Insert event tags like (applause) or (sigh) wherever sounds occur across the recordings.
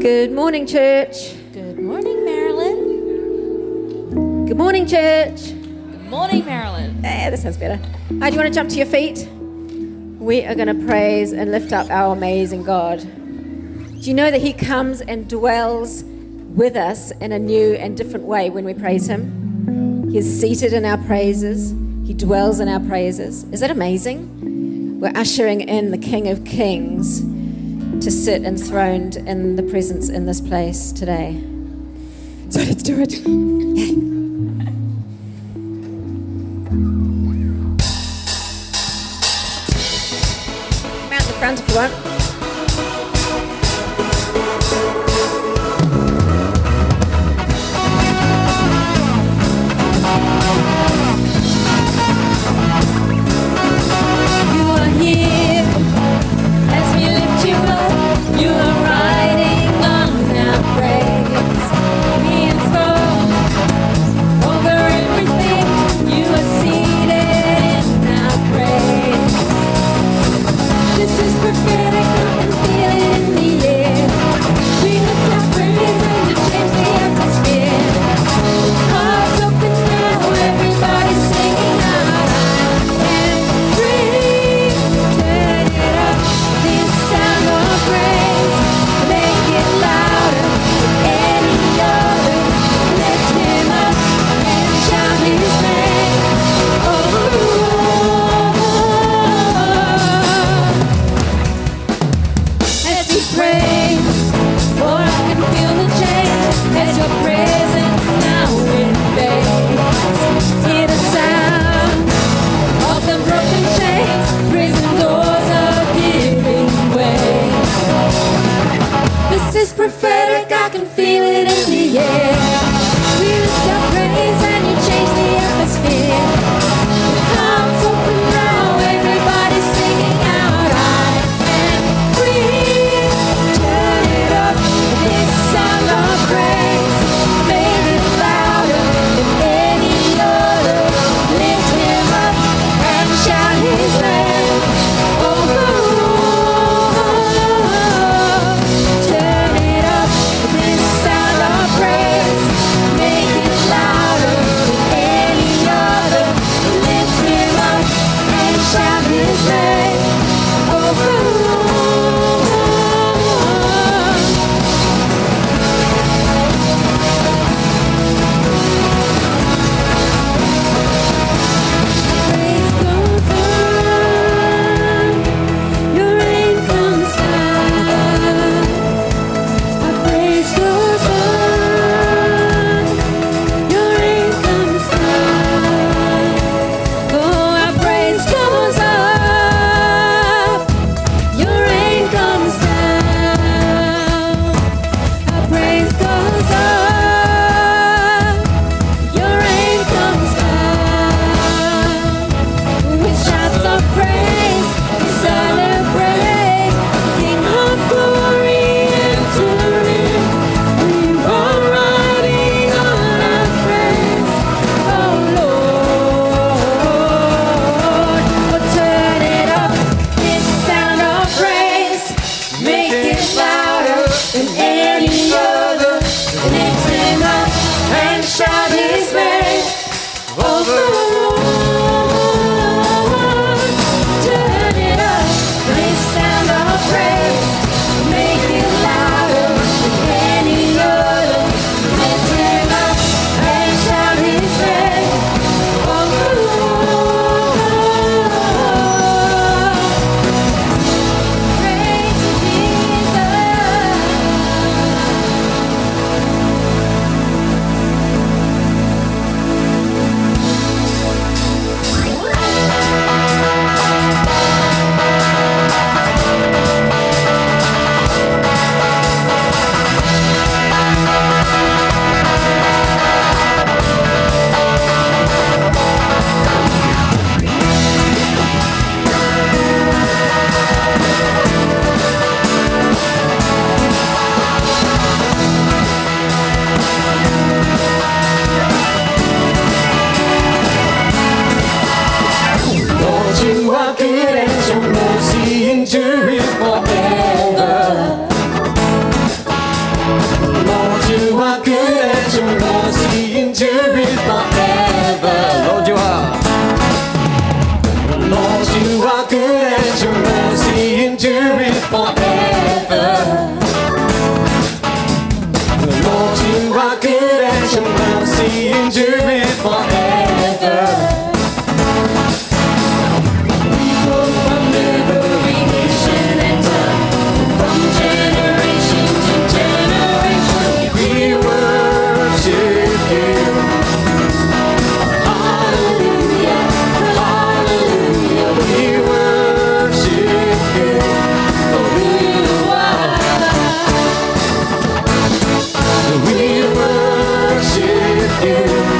Good morning, church. Good morning, Marilyn. Good morning, church. Good morning, Marilyn. Eh, that sounds better. Hi, do you want to jump to your feet? We are going to praise and lift up our amazing God. Do you know that He comes and dwells with us in a new and different way when we praise Him? He is seated in our praises, He dwells in our praises. Is that amazing? We're ushering in the King of Kings to sit enthroned in the presence in this place today. So let's do it. Yay. Front if you want. Prophetic, you.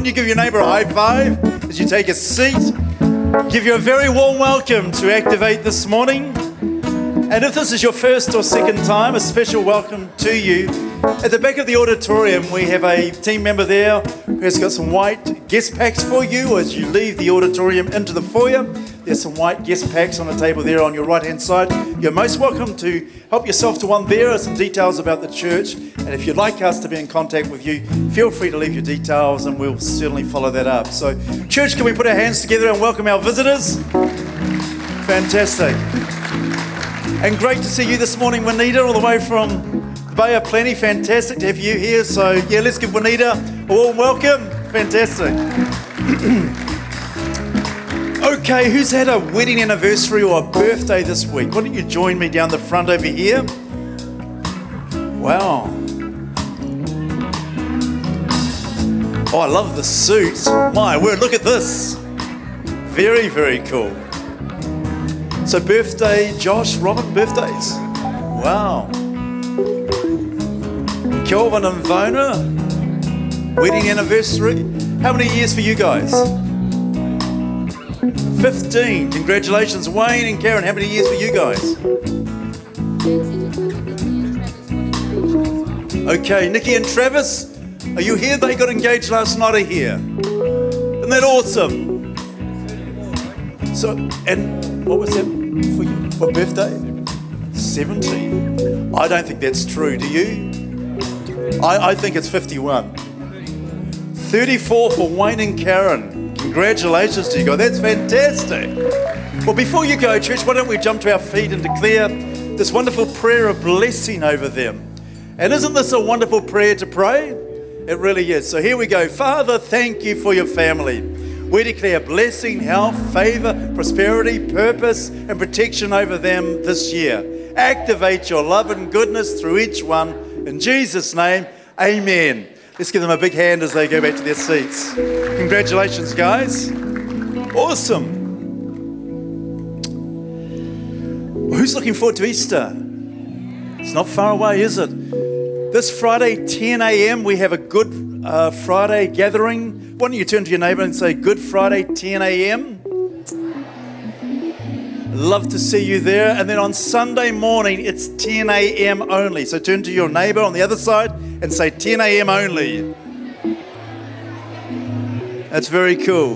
Don't you give your neighbor a high five as you take a seat? Give you a very warm welcome to Activate this morning. And if this is your first or second time, a special welcome to you. At the back of the auditorium, we have a team member there who has got some white guest packs for you as you leave the auditorium into the foyer. There's some white guest packs on the table there on your right hand side. You're most welcome to help yourself to one. There are some details about the church. And if you'd like us to be in contact with you, feel free to leave your details and we'll certainly follow that up. So, church, can we put our hands together and welcome our visitors? Fantastic. And great to see you this morning, Juanita, all the way from the Bay of Plenty. Fantastic to have you here. So, yeah, let's give Juanita a warm welcome. Fantastic. (clears throat) okay, who's had a wedding anniversary or a birthday this week? Why don't you join me down the front over here? Wow. Oh, I love the suit. My word, look at this. Very, very cool. So, birthday, Josh, Robin, birthdays. Wow. Kelvin and Vona, wedding anniversary. How many years for you guys? 15. Congratulations, Wayne and Karen. How many years for you guys? Okay, Nikki and Travis, are you here? They got engaged last night, are here. Isn't that awesome? So, and what was that for you? For birthday? 17. I don't think that's true, do you? I, I think it's 51. 34 for Wayne and Karen. Congratulations to you guys. That's fantastic. Well, before you go, church, why don't we jump to our feet and declare this wonderful prayer of blessing over them? And isn't this a wonderful prayer to pray? It really is. So here we go. Father, thank you for your family. We declare blessing, health, favor, prosperity, purpose, and protection over them this year. Activate your love and goodness through each one. In Jesus' name, amen. Let's give them a big hand as they go back to their seats. Congratulations, guys. Awesome. Who's looking forward to Easter? It's not far away, is it? This Friday, 10 a.m., we have a Good uh, Friday gathering. Why don't you turn to your neighbor and say, Good Friday, 10 a.m.? Love to see you there. And then on Sunday morning, it's 10 a.m. only. So turn to your neighbor on the other side and say 10 a.m. only. That's very cool.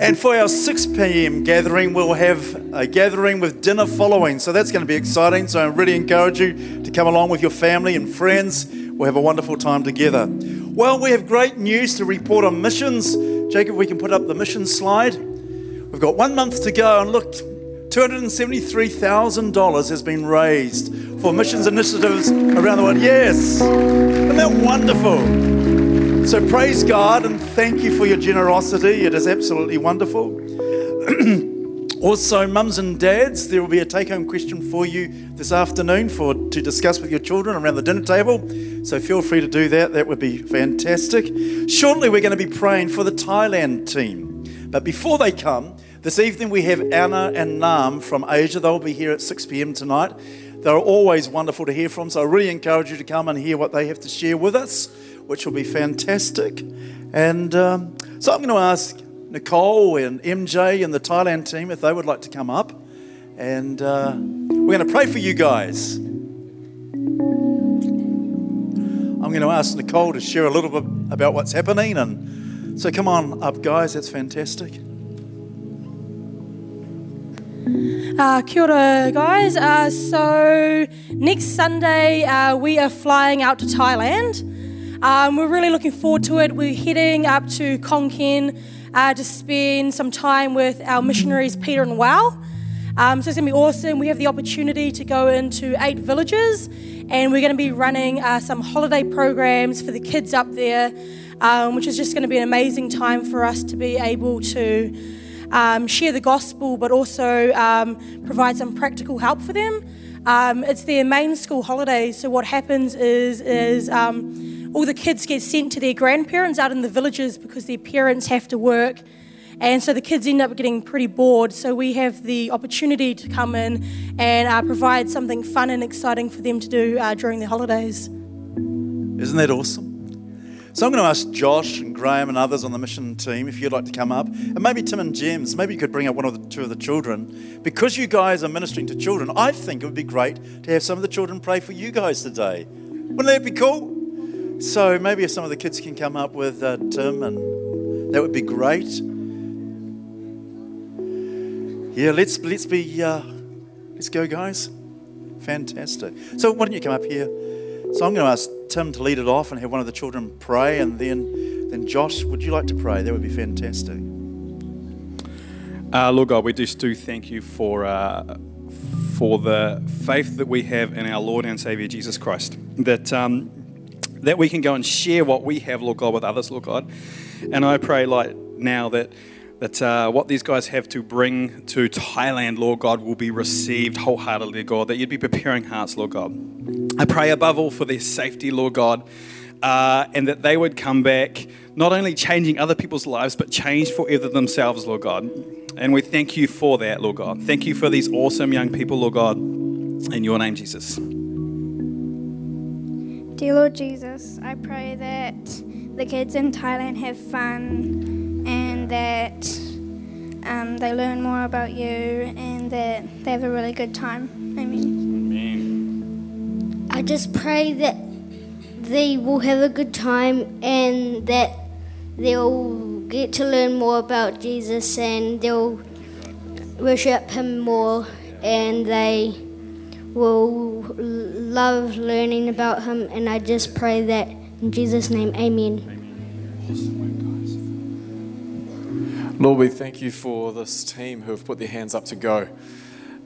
And for our 6 p.m. gathering, we'll have a gathering with dinner following. So that's going to be exciting. So I really encourage you to come along with your family and friends. We'll have a wonderful time together. Well, we have great news to report on missions. Jacob, we can put up the mission slide. We've got one month to go, and look, $273,000 has been raised for missions initiatives around the world. Yes! Isn't that wonderful? So praise God and thank you for your generosity. It is absolutely wonderful. (clears throat) also, mums and dads, there will be a take-home question for you this afternoon for to discuss with your children around the dinner table. So feel free to do that. That would be fantastic. Shortly, we're going to be praying for the Thailand team. But before they come, this evening we have Anna and Nam from Asia. They'll be here at 6 p.m. tonight. They're always wonderful to hear from, so I really encourage you to come and hear what they have to share with us which will be fantastic. And um, so I'm going to ask Nicole and MJ and the Thailand team if they would like to come up. And uh, we're going to pray for you guys. I'm going to ask Nicole to share a little bit about what's happening. And so come on up, guys. That's fantastic. Uh, kia ora, guys. Uh, so, next Sunday, uh, we are flying out to Thailand. Um, we're really looking forward to it. We're heading up to Khon Kaen uh, to spend some time with our missionaries, Peter and Wow. Um, so it's going to be awesome. We have the opportunity to go into eight villages, and we're going to be running uh, some holiday programs for the kids up there, um, which is just going to be an amazing time for us to be able to um, share the gospel, but also um, provide some practical help for them. Um, it's their main school holidays, so what happens is is um, all the kids get sent to their grandparents out in the villages because their parents have to work. And so the kids end up getting pretty bored. So we have the opportunity to come in and uh, provide something fun and exciting for them to do uh, during the holidays. Isn't that awesome? So I'm going to ask Josh and Graham and others on the mission team if you'd like to come up, and maybe Tim and James. Maybe you could bring up one of the two of the children, because you guys are ministering to children. I think it would be great to have some of the children pray for you guys today. Wouldn't that be cool? So maybe if some of the kids can come up with uh, Tim, and that would be great. Yeah, let's let's be uh, let's go, guys. Fantastic. So why don't you come up here? So I'm going to ask Tim to lead it off and have one of the children pray, and then then Josh, would you like to pray? That would be fantastic. Uh, Lord God, we just do thank you for uh, for the faith that we have in our Lord and Savior Jesus Christ. That um, that we can go and share what we have, Lord God, with others, Lord God. And I pray, like now, that that uh, what these guys have to bring to Thailand, Lord God, will be received wholeheartedly, God. That you'd be preparing hearts, Lord God. I pray above all for their safety, Lord God. uh, and that they would come back, not only changing other people's lives, but change forever themselves, Lord God. And we thank you for that, Lord God. Thank you for these awesome young people, Lord God. In your name, Jesus. Dear Lord Jesus, I pray that the kids in Thailand have fun and that um, they learn more about you and that they have a really good time. Amen. I just pray that they will have a good time and that they'll get to learn more about Jesus and they'll worship Him more and they will love learning about Him. And I just pray that in Jesus' name, Amen. Lord, we thank you for this team who have put their hands up to go.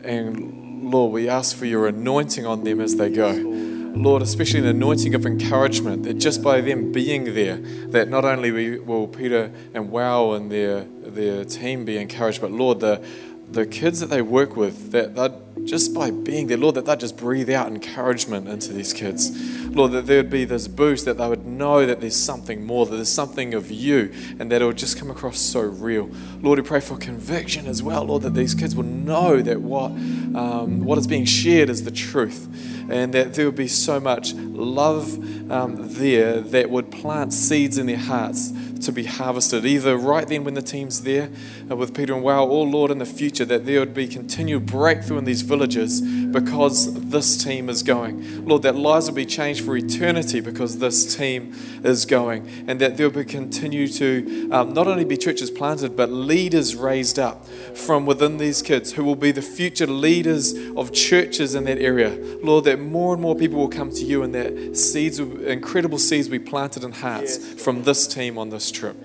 And Lord, we ask for your anointing on them as they go. Lord, especially an anointing of encouragement, that just by them being there, that not only we- will Peter and Wow and their, their team be encouraged, but Lord, the, the kids that they work with, that that just by being there, Lord, that they just breathe out encouragement into these kids. Lord, that there would be this boost, that they would know that there's something more, that there's something of you, and that it would just come across so real. Lord, we pray for conviction as well, Lord, that these kids will know that what, um, what is being shared is the truth, and that there would be so much love um, there that would plant seeds in their hearts to be harvested, either right then when the team's there uh, with Peter and Wow, or Lord in the future, that there would be continued breakthrough in these villages because this team is going. Lord, that lives will be changed for eternity because this team is going, and that there will be continue to um, not only be churches planted, but leaders raised up from within these kids who will be the future leaders of churches in that area. Lord, that more and more people will come to you, and that seeds, will, incredible seeds, will be planted in hearts from this team on this trip.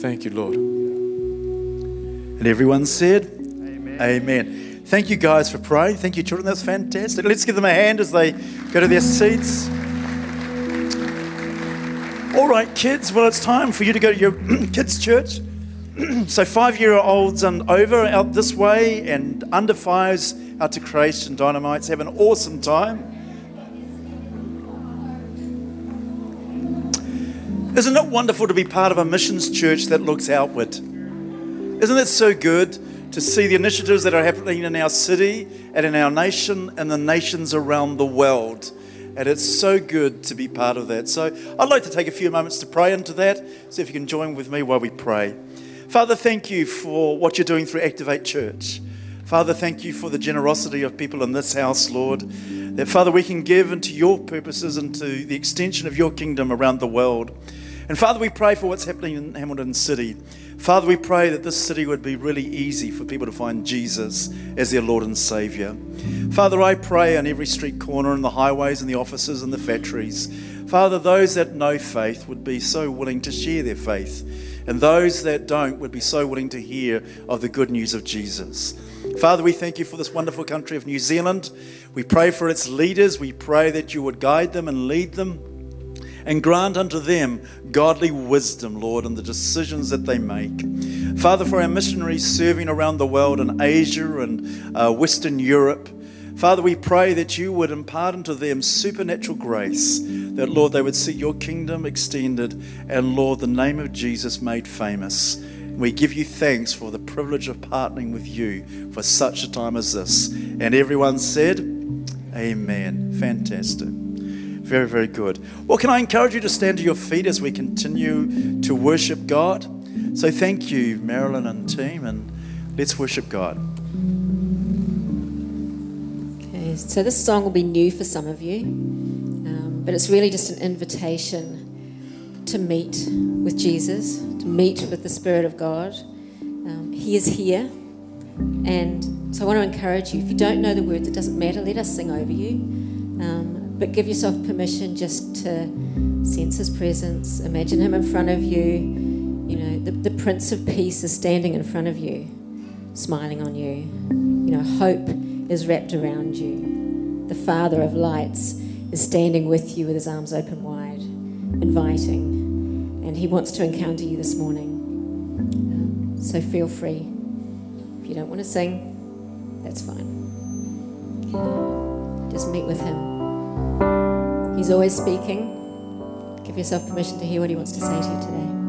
Thank you, Lord. And everyone said, Amen. Amen. Thank you guys for praying. Thank you, children. That's fantastic. Let's give them a hand as they go to their seats. All right, kids. Well, it's time for you to go to your (clears throat) kids' church. (clears throat) so, five year olds and over out this way, and under fives out to Creation Dynamites. Have an awesome time. Isn't it wonderful to be part of a missions church that looks outward? Isn't it so good to see the initiatives that are happening in our city and in our nation and the nations around the world? And it's so good to be part of that. So I'd like to take a few moments to pray into that. So if you can join with me while we pray. Father, thank you for what you're doing through Activate Church. Father, thank you for the generosity of people in this house, Lord. That, Father, we can give into your purposes and to the extension of your kingdom around the world. And Father, we pray for what's happening in Hamilton City. Father, we pray that this city would be really easy for people to find Jesus as their Lord and Savior. Father, I pray on every street corner, in the highways, and the offices, and the factories. Father, those that know faith would be so willing to share their faith, and those that don't would be so willing to hear of the good news of Jesus. Father, we thank you for this wonderful country of New Zealand. We pray for its leaders. We pray that you would guide them and lead them and grant unto them godly wisdom, Lord, in the decisions that they make. Father, for our missionaries serving around the world in Asia and uh, Western Europe, Father, we pray that you would impart unto them supernatural grace, that, Lord, they would see your kingdom extended and, Lord, the name of Jesus made famous. We give you thanks for the privilege of partnering with you for such a time as this. And everyone said, Amen. Fantastic. Very, very good. Well, can I encourage you to stand to your feet as we continue to worship God? So thank you, Marilyn and team, and let's worship God. Okay, so this song will be new for some of you, um, but it's really just an invitation to meet with Jesus, to meet with the Spirit of God. Um, he is here, and so I want to encourage you. If you don't know the words, it doesn't matter. Let us sing over you, um, but give yourself permission just to sense His presence. Imagine Him in front of you. You know, the, the Prince of Peace is standing in front of you, smiling on you. You know, hope is wrapped around you. The Father of lights is standing with you with his arms open wide, inviting, and he wants to encounter you this morning. Um, so feel free. If you don't want to sing, that's fine. Just meet with him. He's always speaking. Give yourself permission to hear what He wants to say to you today.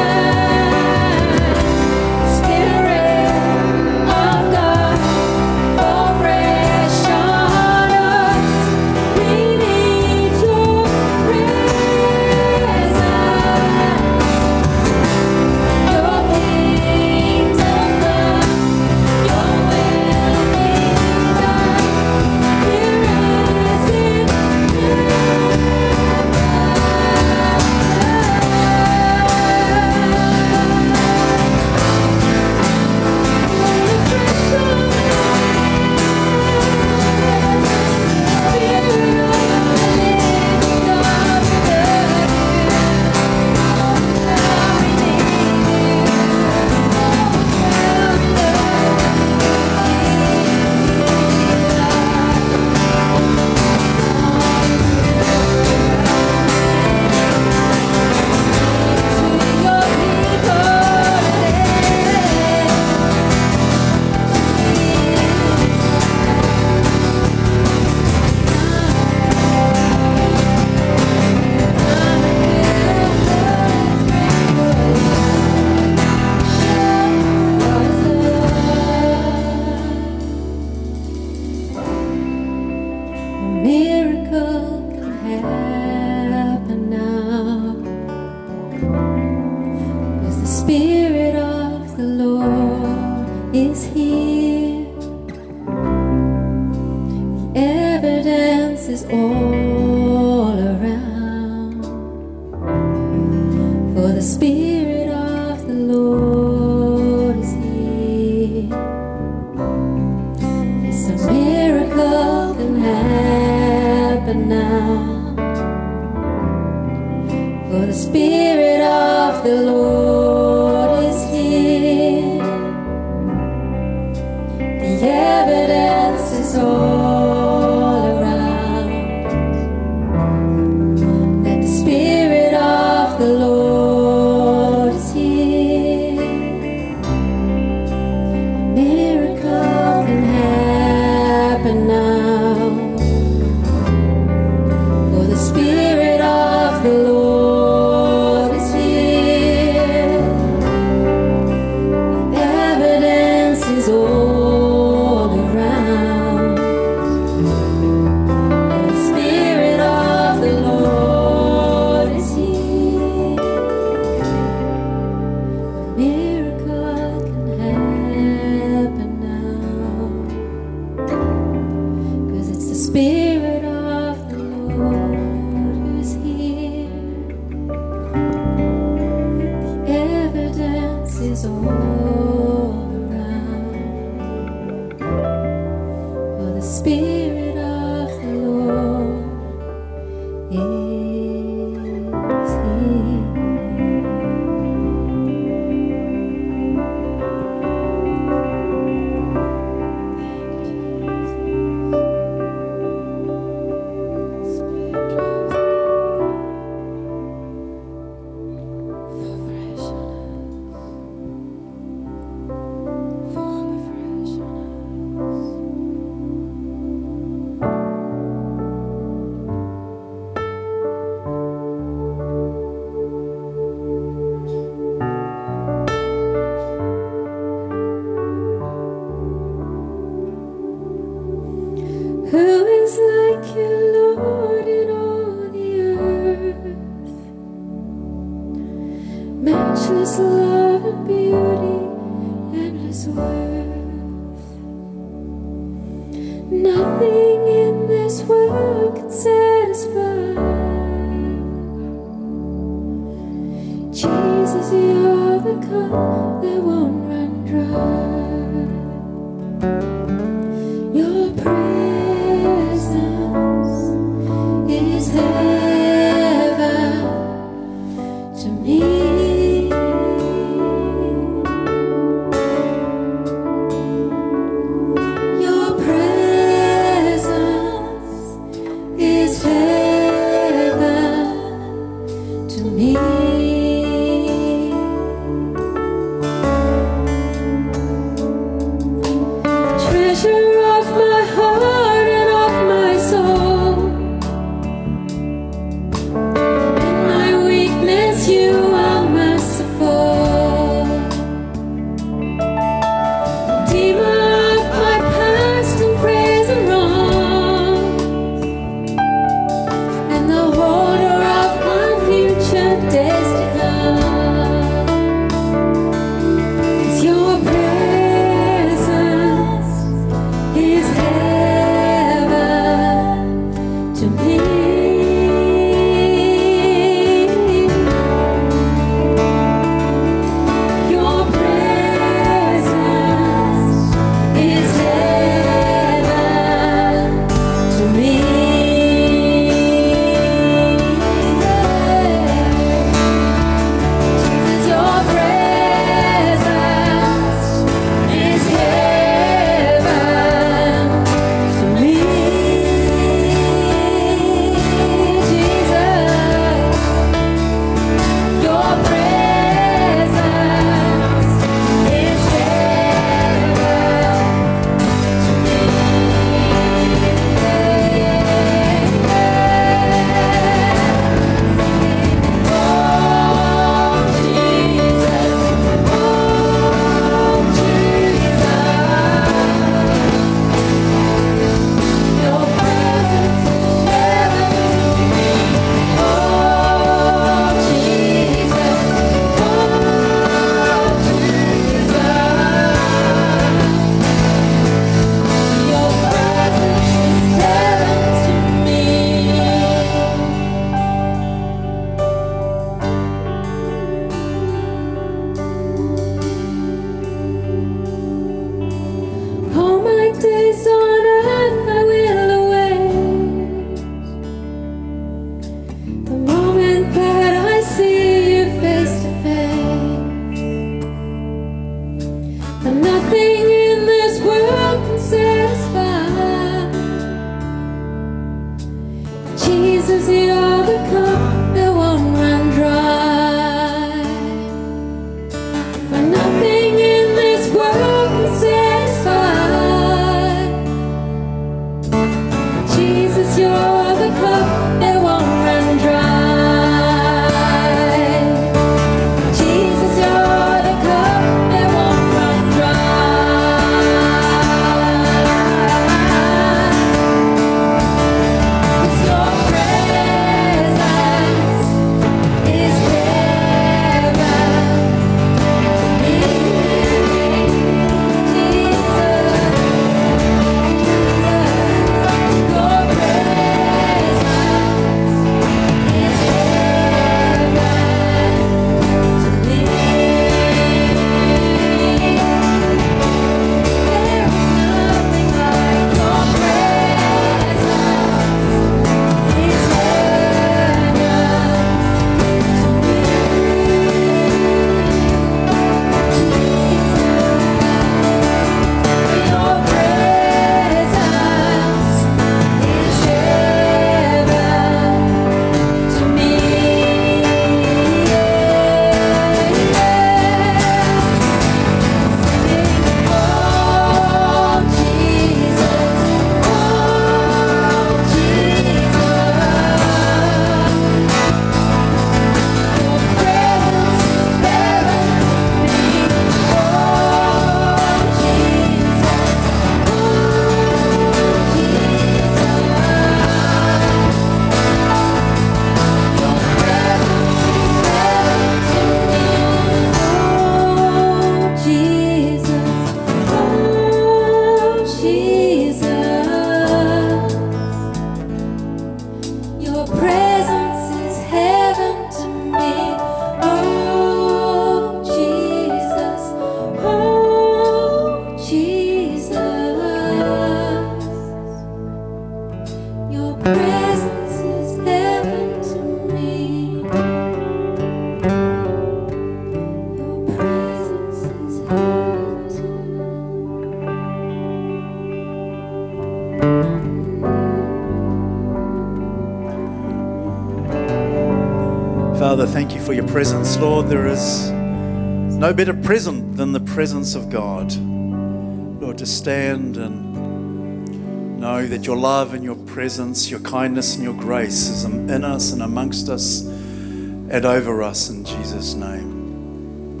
Father, thank you for your presence, Lord. There is no better present than the presence of God. Lord, to stand and know that your love and your presence, your kindness and your grace is in us and amongst us and over us in Jesus' name.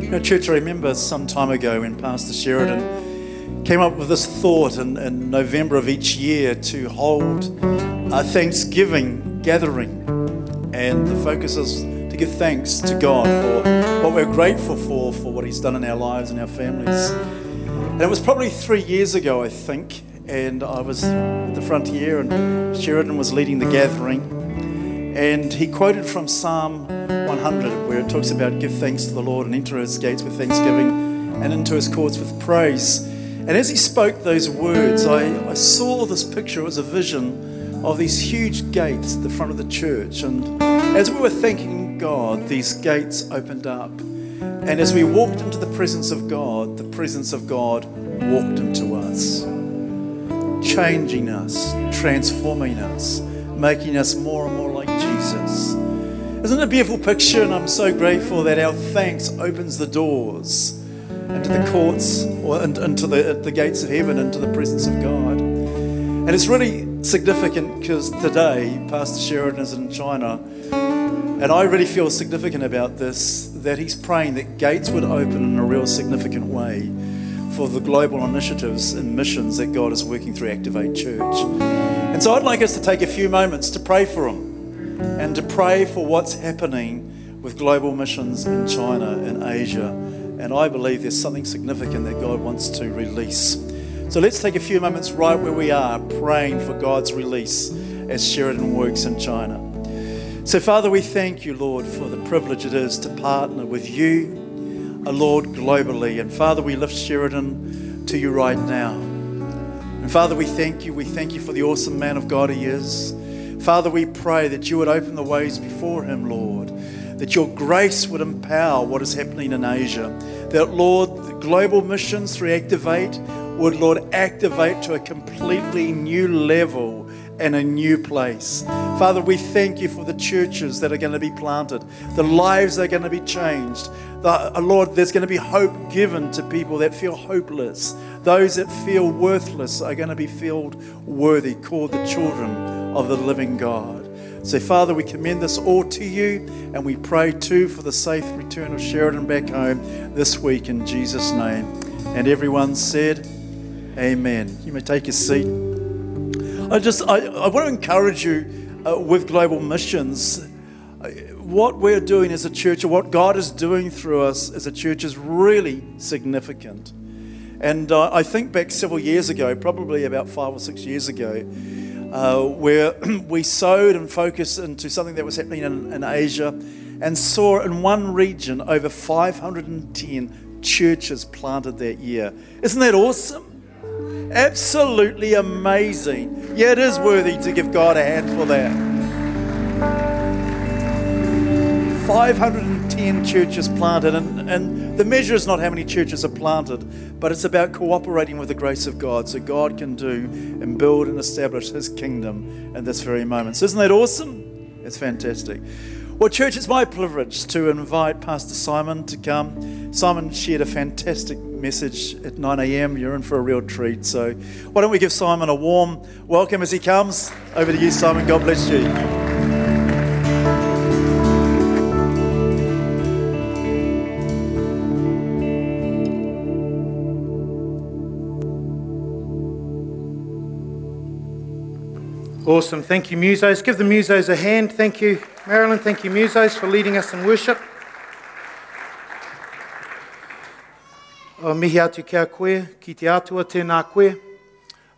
You know, church, I remember some time ago when Pastor Sheridan came up with this thought in, in November of each year to hold a Thanksgiving gathering. And the focus is to give thanks to God for what we're grateful for, for what He's done in our lives and our families. And it was probably three years ago, I think, and I was at the frontier, and Sheridan was leading the gathering. And he quoted from Psalm 100, where it talks about give thanks to the Lord and enter his gates with thanksgiving and into his courts with praise. And as he spoke those words, I, I saw this picture. It was a vision of these huge gates at the front of the church. And as we were thanking God, these gates opened up. And as we walked into the presence of God, the presence of God walked into us, changing us, transforming us, making us more and more like Jesus. Isn't it a beautiful picture? And I'm so grateful that our thanks opens the doors into the courts or in- into the, the gates of heaven, into the presence of God. And it's really significant because today Pastor Sheridan is in China, and I really feel significant about this that he's praying that gates would open in a real significant way for the global initiatives and missions that God is working through Activate Church. And so I'd like us to take a few moments to pray for him and to pray for what's happening with global missions in China and Asia. And I believe there's something significant that God wants to release. So let's take a few moments right where we are praying for God's release as Sheridan works in China. So, Father, we thank you, Lord, for the privilege it is to partner with you, uh, Lord, globally. And Father, we lift Sheridan to you right now. And Father, we thank you. We thank you for the awesome man of God he is. Father, we pray that you would open the ways before him, Lord, that your grace would empower what is happening in Asia. That, Lord, global missions through Activate would, Lord, activate to a completely new level and a new place. Father, we thank you for the churches that are going to be planted, the lives that are going to be changed. The, uh, Lord, there's going to be hope given to people that feel hopeless. Those that feel worthless are going to be filled worthy, called the children of the living God. So, Father, we commend this all to you and we pray too for the safe return of Sheridan back home this week in Jesus' name. And everyone said, Amen. You may take your seat. I just I, I want to encourage you uh, with global missions. What we're doing as a church, or what God is doing through us as a church, is really significant. And uh, I think back several years ago, probably about five or six years ago, uh, where (clears throat) we sowed and focused into something that was happening in, in Asia and saw in one region over 510 churches planted that year. Isn't that awesome? Absolutely amazing. Yeah, it is worthy to give God a hand for that. 510 churches planted, and, and the measure is not how many churches are planted, but it's about cooperating with the grace of God so God can do and build and establish His kingdom in this very moment. So, isn't that awesome? It's fantastic. Well, church, it's my privilege to invite Pastor Simon to come. Simon shared a fantastic message at 9 a.m. You're in for a real treat. So, why don't we give Simon a warm welcome as he comes? Over to you, Simon. God bless you. Awesome. Thank you, Musos. Give the Musos a hand. Thank you, Marilyn. Thank you, Musos, for leading us in worship. O mihi atu kia koe, ki te atua tēnā koe.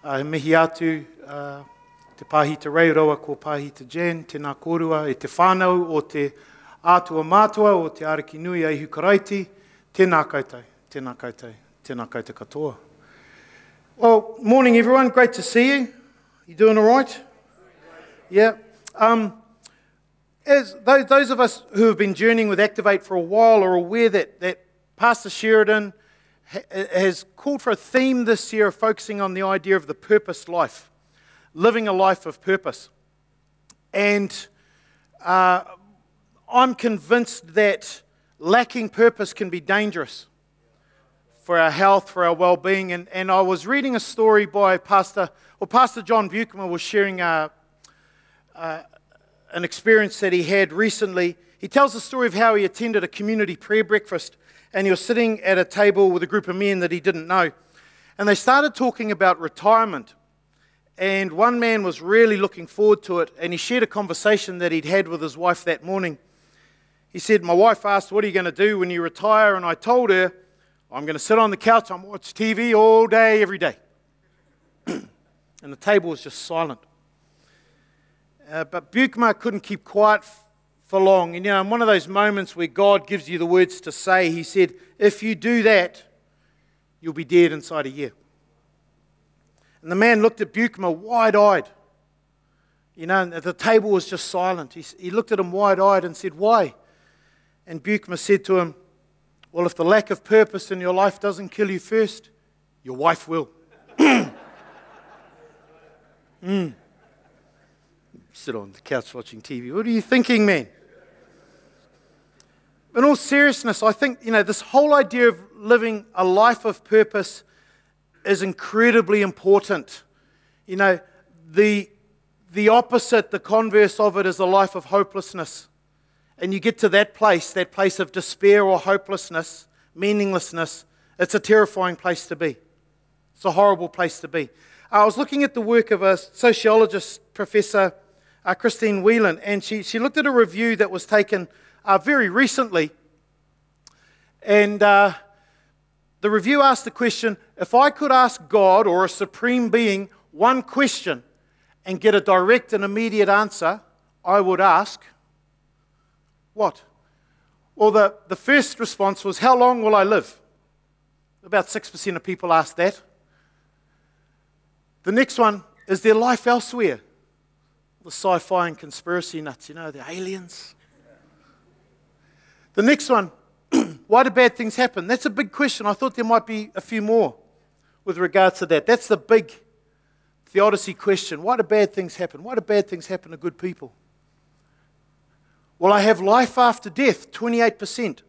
Uh, mihi atu uh, te pāhi te reiroa ko pāhi te Jan, tēnā kōrua e te whānau o te atua mātua o te ariki nui ai hukaraiti. Tēnā koutou, tēnā koutou, tēnā koutou katoa. Well, morning everyone. Great to see you. You doing all right? Yeah. Um, as those, those of us who have been journeying with Activate for a while are aware that, that Pastor Sheridan ha- has called for a theme this year focusing on the idea of the purpose life, living a life of purpose. And uh, I'm convinced that lacking purpose can be dangerous for our health, for our well being. And, and I was reading a story by Pastor, or Pastor John Buchman was sharing a, uh, an experience that he had recently. He tells the story of how he attended a community prayer breakfast and he was sitting at a table with a group of men that he didn't know. And they started talking about retirement. And one man was really looking forward to it and he shared a conversation that he'd had with his wife that morning. He said, My wife asked, What are you going to do when you retire? And I told her, I'm going to sit on the couch and watch TV all day, every day. (clears throat) and the table was just silent. Uh, but Buchma couldn't keep quiet f- for long. And you know, in one of those moments where God gives you the words to say, He said, If you do that, you'll be dead inside a year. And the man looked at Buchma wide eyed. You know, the table was just silent. He, he looked at him wide eyed and said, Why? And Buchma said to him, Well, if the lack of purpose in your life doesn't kill you first, your wife will. (clears throat) Mm. Sit on the couch watching TV. What are you thinking, man? In all seriousness, I think, you know, this whole idea of living a life of purpose is incredibly important. You know, the, the opposite, the converse of it, is a life of hopelessness. And you get to that place, that place of despair or hopelessness, meaninglessness, it's a terrifying place to be. It's a horrible place to be. I was looking at the work of a sociologist, Professor uh, Christine Whelan, and she, she looked at a review that was taken uh, very recently. And uh, the review asked the question if I could ask God or a supreme being one question and get a direct and immediate answer, I would ask, What? Well, the, the first response was, How long will I live? About 6% of people asked that. The next one is there life elsewhere. The sci fi and conspiracy nuts, you know, the aliens. The next one, (clears throat) why do bad things happen? That's a big question. I thought there might be a few more with regards to that. That's the big theodicy question. Why do bad things happen? Why do bad things happen to good people? Well, I have life after death, 28%.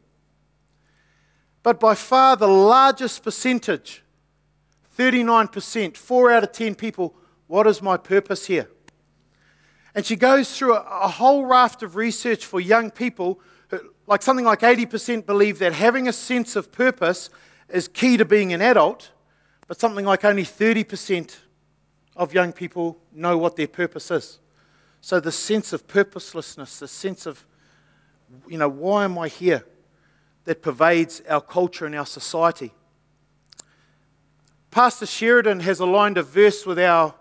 But by far the largest percentage, 39%, 4 out of 10 people, what is my purpose here? And she goes through a, a whole raft of research for young people. Who, like something like 80% believe that having a sense of purpose is key to being an adult, but something like only 30% of young people know what their purpose is. So the sense of purposelessness, the sense of, you know, why am I here, that pervades our culture and our society. Pastor Sheridan has aligned a verse with our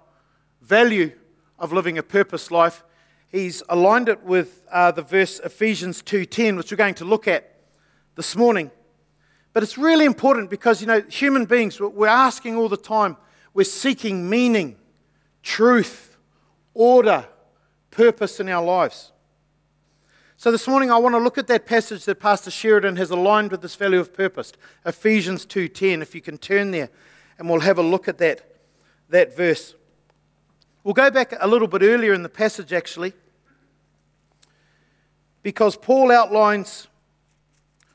value of living a purpose life. He's aligned it with uh, the verse Ephesians 2:10, which we're going to look at this morning. But it's really important because you know human beings we're asking all the time. We're seeking meaning, truth, order, purpose in our lives. So this morning I want to look at that passage that Pastor Sheridan has aligned with this value of purpose, Ephesians 2:10. If you can turn there, and we'll have a look at that, that verse. We'll go back a little bit earlier in the passage actually, because Paul outlines.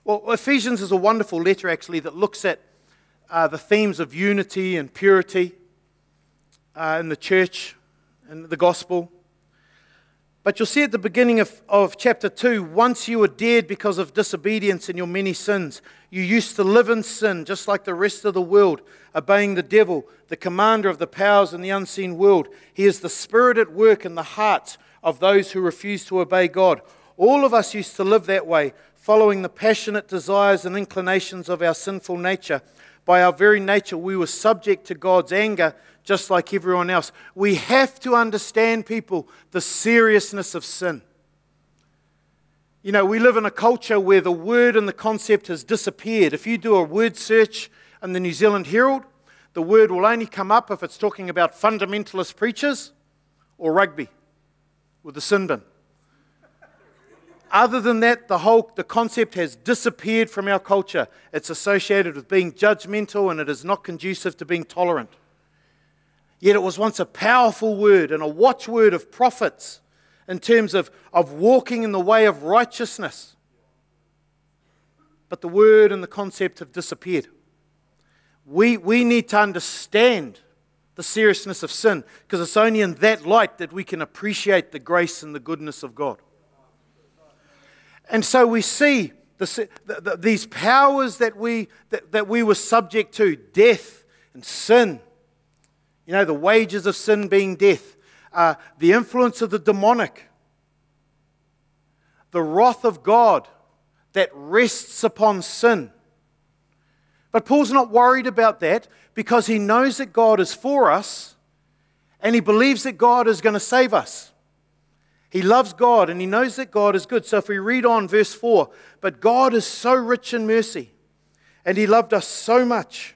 Well, Ephesians is a wonderful letter actually that looks at uh, the themes of unity and purity uh, in the church and the gospel. But you'll see at the beginning of, of chapter 2 once you were dead because of disobedience and your many sins, you used to live in sin just like the rest of the world, obeying the devil, the commander of the powers in the unseen world. He is the spirit at work in the hearts of those who refuse to obey God. All of us used to live that way, following the passionate desires and inclinations of our sinful nature. By our very nature, we were subject to God's anger just like everyone else. We have to understand, people, the seriousness of sin. You know, we live in a culture where the word and the concept has disappeared. If you do a word search in the New Zealand Herald, the word will only come up if it's talking about fundamentalist preachers or rugby with the sin bin. Other than that, the whole the concept has disappeared from our culture. It's associated with being judgmental and it is not conducive to being tolerant. Yet it was once a powerful word and a watchword of prophets in terms of, of walking in the way of righteousness. But the word and the concept have disappeared. We, we need to understand the seriousness of sin because it's only in that light that we can appreciate the grace and the goodness of God. And so we see the, the, the, these powers that we, that, that we were subject to death and sin you know, the wages of sin being death, uh, the influence of the demonic, the wrath of God that rests upon sin. But Paul's not worried about that because he knows that God is for us and he believes that God is going to save us. He loves God and he knows that God is good. So if we read on verse 4, but God is so rich in mercy and he loved us so much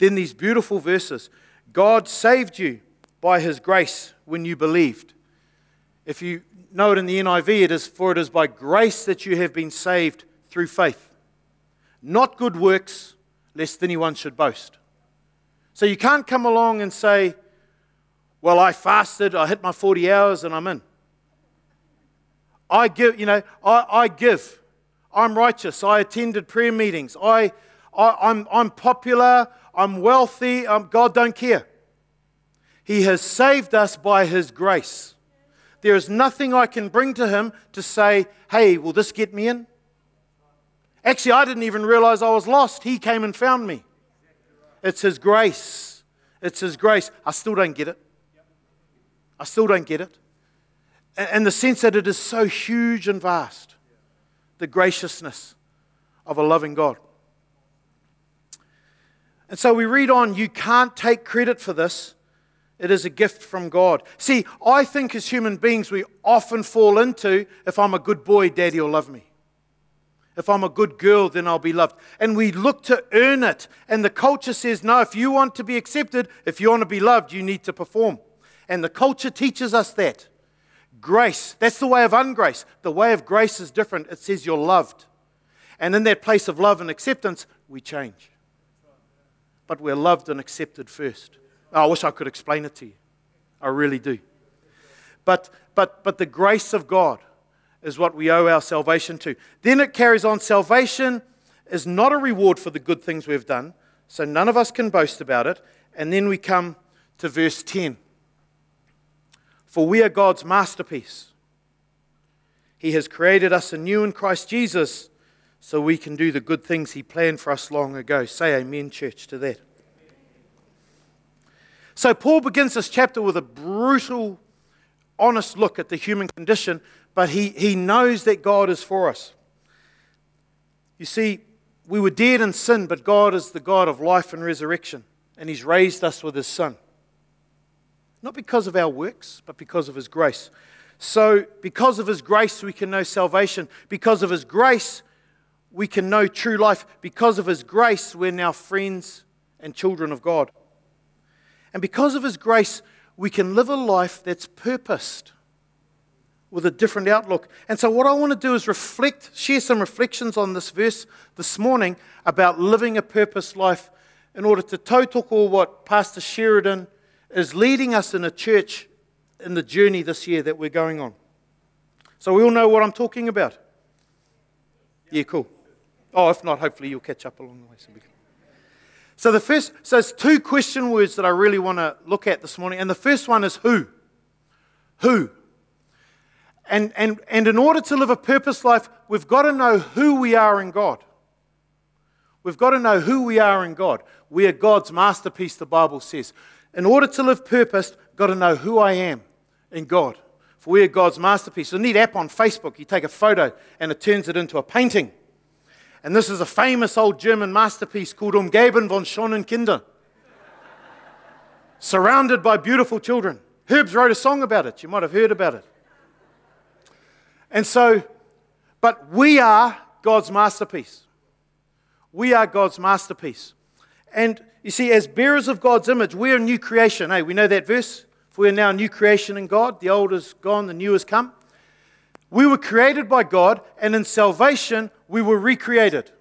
Then these beautiful verses God saved you by his grace when you believed. If you know it in the NIV, it is for it is by grace that you have been saved through faith, not good works, lest anyone should boast. So you can't come along and say, Well, I fasted, I hit my 40 hours, and I'm in. I give, you know, I, I give. I'm righteous. I attended prayer meetings. I, I, I'm, I'm popular. I'm wealthy, um, God don't care. He has saved us by His grace. There is nothing I can bring to Him to say, hey, will this get me in? Actually, I didn't even realize I was lost. He came and found me. It's His grace, It's His grace. I still don't get it. I still don't get it. And the sense that it is so huge and vast, the graciousness of a loving God. And so we read on, you can't take credit for this. It is a gift from God. See, I think as human beings, we often fall into if I'm a good boy, daddy will love me. If I'm a good girl, then I'll be loved. And we look to earn it. And the culture says, no, if you want to be accepted, if you want to be loved, you need to perform. And the culture teaches us that. Grace, that's the way of ungrace. The way of grace is different. It says you're loved. And in that place of love and acceptance, we change. But we're loved and accepted first. I wish I could explain it to you. I really do. But, but, but the grace of God is what we owe our salvation to. Then it carries on salvation is not a reward for the good things we've done, so none of us can boast about it. And then we come to verse 10. For we are God's masterpiece. He has created us anew in Christ Jesus so we can do the good things He planned for us long ago. Say amen, church, to that. So, Paul begins this chapter with a brutal, honest look at the human condition, but he, he knows that God is for us. You see, we were dead in sin, but God is the God of life and resurrection, and He's raised us with His Son. Not because of our works, but because of His grace. So, because of His grace, we can know salvation. Because of His grace, we can know true life. Because of His grace, we're now friends and children of God. And because of His grace, we can live a life that's purposed with a different outlook. And so, what I want to do is reflect, share some reflections on this verse this morning about living a purpose life in order to tautoko what Pastor Sheridan is leading us in a church in the journey this year that we're going on. So, we all know what I'm talking about. Yeah, cool. Oh, if not, hopefully you'll catch up along the way. So, so the first, so it's two question words that I really want to look at this morning, and the first one is who. Who. And, and, and in order to live a purpose life, we've got to know who we are in God. We've got to know who we are in God. We are God's masterpiece, the Bible says. In order to live purposed, got to know who I am in God. For we are God's masterpiece. A neat app on Facebook. You take a photo and it turns it into a painting. And this is a famous old German masterpiece called Umgeben von schönen Kindern. Surrounded by beautiful children. Herbs wrote a song about it. You might have heard about it. And so, but we are God's masterpiece. We are God's masterpiece. And you see, as bearers of God's image, we're a new creation. Hey, we know that verse? For we are now a new creation in God. The old is gone, the new has come. We were created by God, and in salvation, we were recreated.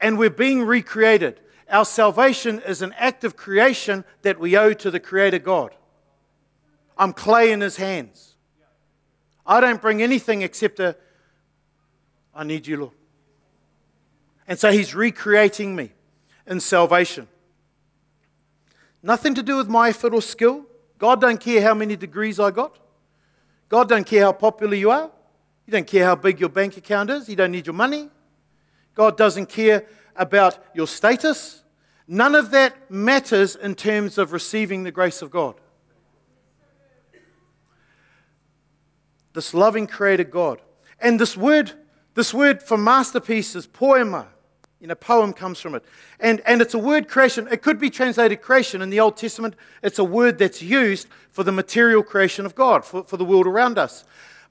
And we're being recreated. Our salvation is an act of creation that we owe to the Creator God. I'm clay in His hands. I don't bring anything except a, I need you, Lord. And so He's recreating me in salvation. Nothing to do with my effort or skill. God don't care how many degrees I got. God don't care how popular you are. He don't care how big your bank account is. you don't need your money. God doesn't care about your status. None of that matters in terms of receiving the grace of God. This loving creator God. And this word, this word for masterpiece is poema. You know, poem comes from it. And, and it's a word creation. It could be translated creation in the Old Testament. It's a word that's used for the material creation of God, for, for the world around us.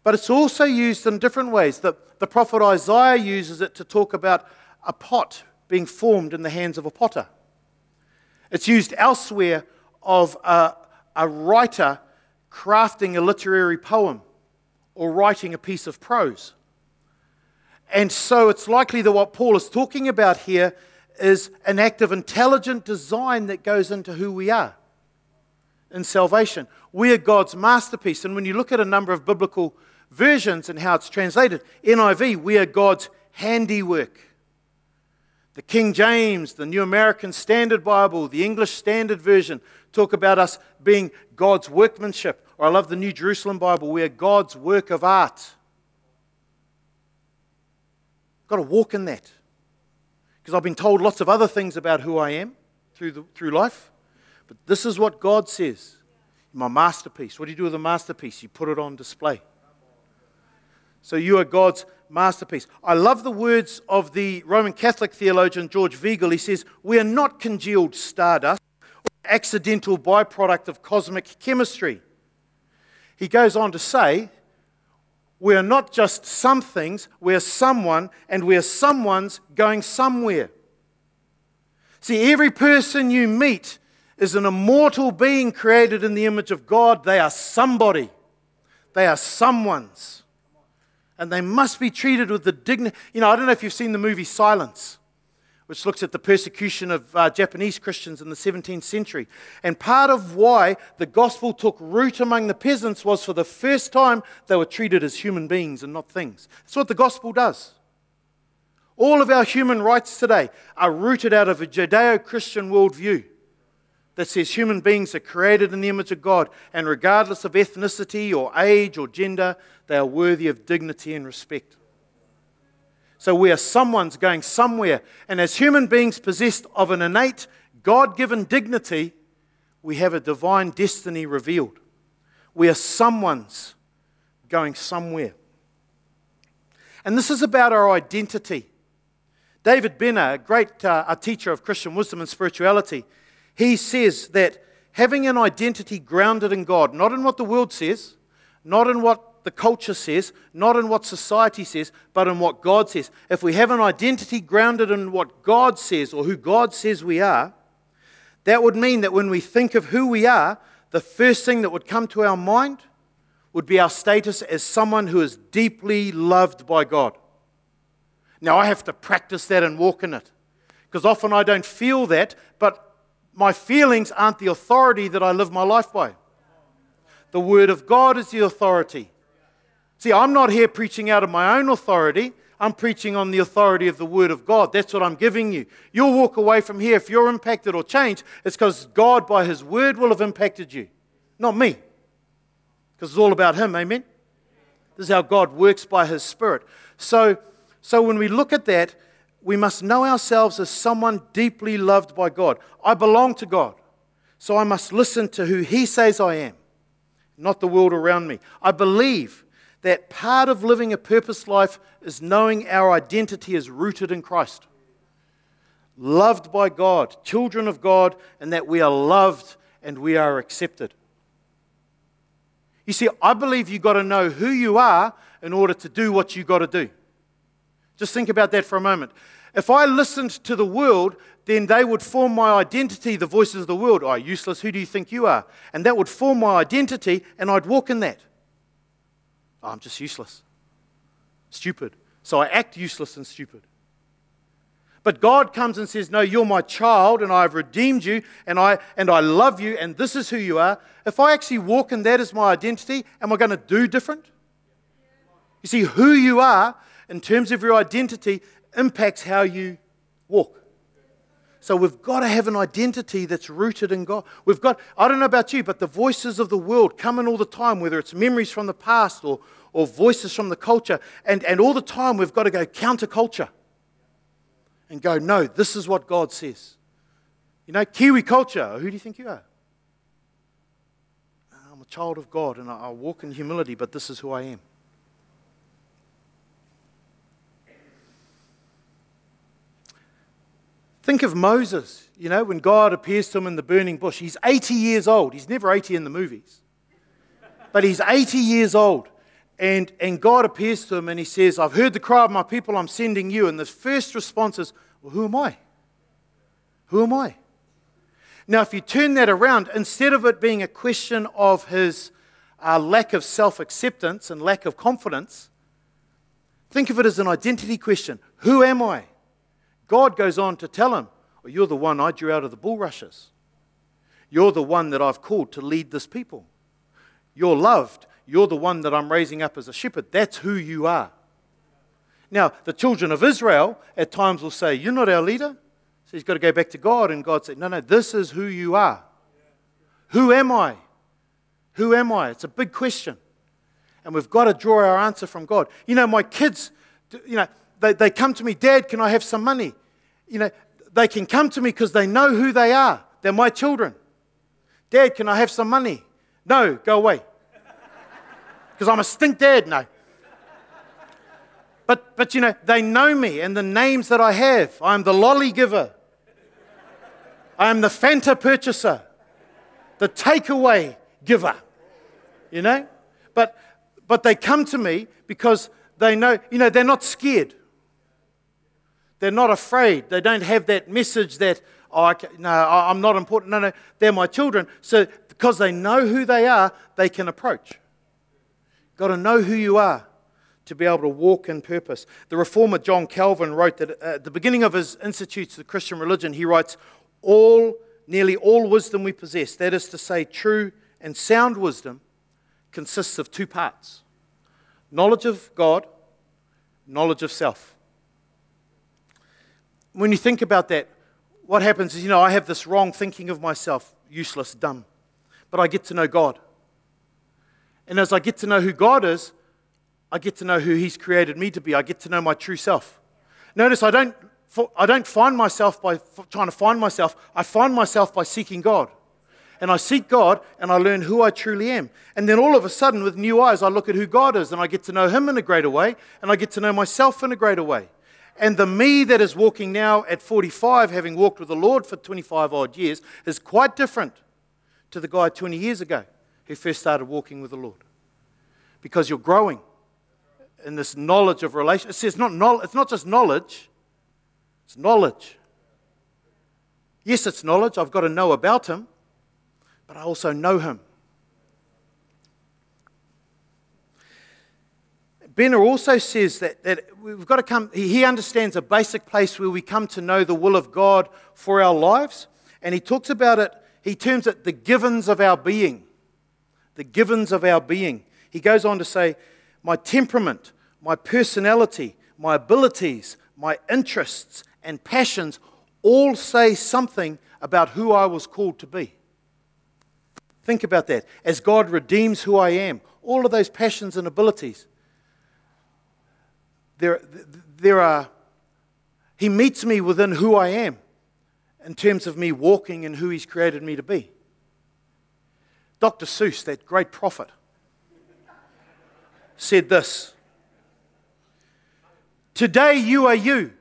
But it's also used in different ways. The, the prophet Isaiah uses it to talk about a pot being formed in the hands of a potter. It's used elsewhere of a, a writer crafting a literary poem or writing a piece of prose. And so it's likely that what Paul is talking about here is an act of intelligent design that goes into who we are in salvation. We are God's masterpiece. And when you look at a number of biblical versions and how it's translated, NIV, we are God's handiwork. The King James, the New American Standard Bible, the English Standard Version talk about us being God's workmanship. Or I love the New Jerusalem Bible, we are God's work of art. Got to walk in that. Because I've been told lots of other things about who I am through, the, through life. But this is what God says my masterpiece. What do you do with a masterpiece? You put it on display. So you are God's masterpiece. I love the words of the Roman Catholic theologian George Weigel. He says, We are not congealed stardust or accidental byproduct of cosmic chemistry. He goes on to say, We are not just some things, we are someone, and we are someone's going somewhere. See, every person you meet is an immortal being created in the image of God. They are somebody, they are someone's. And they must be treated with the dignity. You know, I don't know if you've seen the movie Silence, which looks at the persecution of uh, Japanese Christians in the 17th century. And part of why the gospel took root among the peasants was for the first time they were treated as human beings and not things. That's what the gospel does. All of our human rights today are rooted out of a Judeo Christian worldview that says human beings are created in the image of God, and regardless of ethnicity or age or gender, they are worthy of dignity and respect. So we are someone's going somewhere, and as human beings possessed of an innate, God given dignity, we have a divine destiny revealed. We are someone's going somewhere. And this is about our identity. David Benner, a great uh, a teacher of Christian wisdom and spirituality, he says that having an identity grounded in God, not in what the world says, not in what the culture says, not in what society says, but in what God says. If we have an identity grounded in what God says or who God says we are, that would mean that when we think of who we are, the first thing that would come to our mind would be our status as someone who is deeply loved by God. Now, I have to practice that and walk in it because often I don't feel that, but my feelings aren't the authority that I live my life by. The Word of God is the authority. See, I'm not here preaching out of my own authority. I'm preaching on the authority of the Word of God. That's what I'm giving you. You'll walk away from here. If you're impacted or changed, it's because God, by His Word, will have impacted you, not me. Because it's all about Him, amen? This is how God works by His Spirit. So, so when we look at that, we must know ourselves as someone deeply loved by God. I belong to God, so I must listen to who He says I am, not the world around me. I believe that part of living a purpose life is knowing our identity is rooted in Christ. Loved by God, children of God, and that we are loved and we are accepted. You see, I believe you've got to know who you are in order to do what you've got to do. Just think about that for a moment. If I listened to the world, then they would form my identity, the voices of the world. Are oh, useless, who do you think you are? And that would form my identity, and I'd walk in that. Oh, I'm just useless, stupid. So I act useless and stupid. But God comes and says, No, you're my child, and I've redeemed you, and I, and I love you, and this is who you are. If I actually walk in that as my identity, am I going to do different? You see, who you are in terms of your identity impacts how you walk. So we've got to have an identity that's rooted in God. We've got, I don't know about you, but the voices of the world come in all the time, whether it's memories from the past or, or voices from the culture. And, and all the time we've got to go counterculture and go, no, this is what God says. You know, Kiwi culture, who do you think you are? Ah, I'm a child of God and I walk in humility, but this is who I am. Think of Moses, you know, when God appears to him in the burning bush. He's 80 years old. He's never 80 in the movies, but he's 80 years old. And, and God appears to him and he says, I've heard the cry of my people, I'm sending you. And the first response is, Well, who am I? Who am I? Now, if you turn that around, instead of it being a question of his uh, lack of self acceptance and lack of confidence, think of it as an identity question Who am I? God goes on to tell him, well, You're the one I drew out of the bulrushes. You're the one that I've called to lead this people. You're loved. You're the one that I'm raising up as a shepherd. That's who you are. Now, the children of Israel at times will say, You're not our leader. So he's got to go back to God, and God said, No, no, this is who you are. Who am I? Who am I? It's a big question. And we've got to draw our answer from God. You know, my kids, you know, they, they come to me, Dad, can I have some money? You know, they can come to me because they know who they are. They're my children. Dad, can I have some money? No, go away. (laughs) Because I'm a stink dad no. But, but you know, they know me and the names that I have. I'm the lolly giver. I am the Fanta purchaser, the takeaway giver. You know? But, but they come to me because they know, you know, they're not scared. They're not afraid. They don't have that message that, oh, I no, I'm not important. No, no, they're my children. So because they know who they are, they can approach. Got to know who you are to be able to walk in purpose. The reformer John Calvin wrote that uh, at the beginning of his Institutes of the Christian Religion, he writes, All, nearly all wisdom we possess, that is to say, true and sound wisdom, consists of two parts knowledge of God, knowledge of self. When you think about that, what happens is, you know, I have this wrong thinking of myself, useless, dumb, but I get to know God. And as I get to know who God is, I get to know who He's created me to be. I get to know my true self. Notice I don't, I don't find myself by trying to find myself, I find myself by seeking God. And I seek God and I learn who I truly am. And then all of a sudden, with new eyes, I look at who God is and I get to know Him in a greater way and I get to know myself in a greater way. And the me that is walking now at 45, having walked with the Lord for 25 odd years, is quite different to the guy 20 years ago who first started walking with the Lord. Because you're growing in this knowledge of relation. Not knowl- it's not just knowledge, it's knowledge. Yes, it's knowledge. I've got to know about him, but I also know him. Benner also says that, that we've got to come, he he understands a basic place where we come to know the will of God for our lives. And he talks about it, he terms it the givens of our being. The givens of our being. He goes on to say, my temperament, my personality, my abilities, my interests, and passions all say something about who I was called to be. Think about that. As God redeems who I am, all of those passions and abilities, there, there are, He meets me within who I am in terms of me walking in who He's created me to be. Dr. Seuss, that great prophet, said this Today you are you.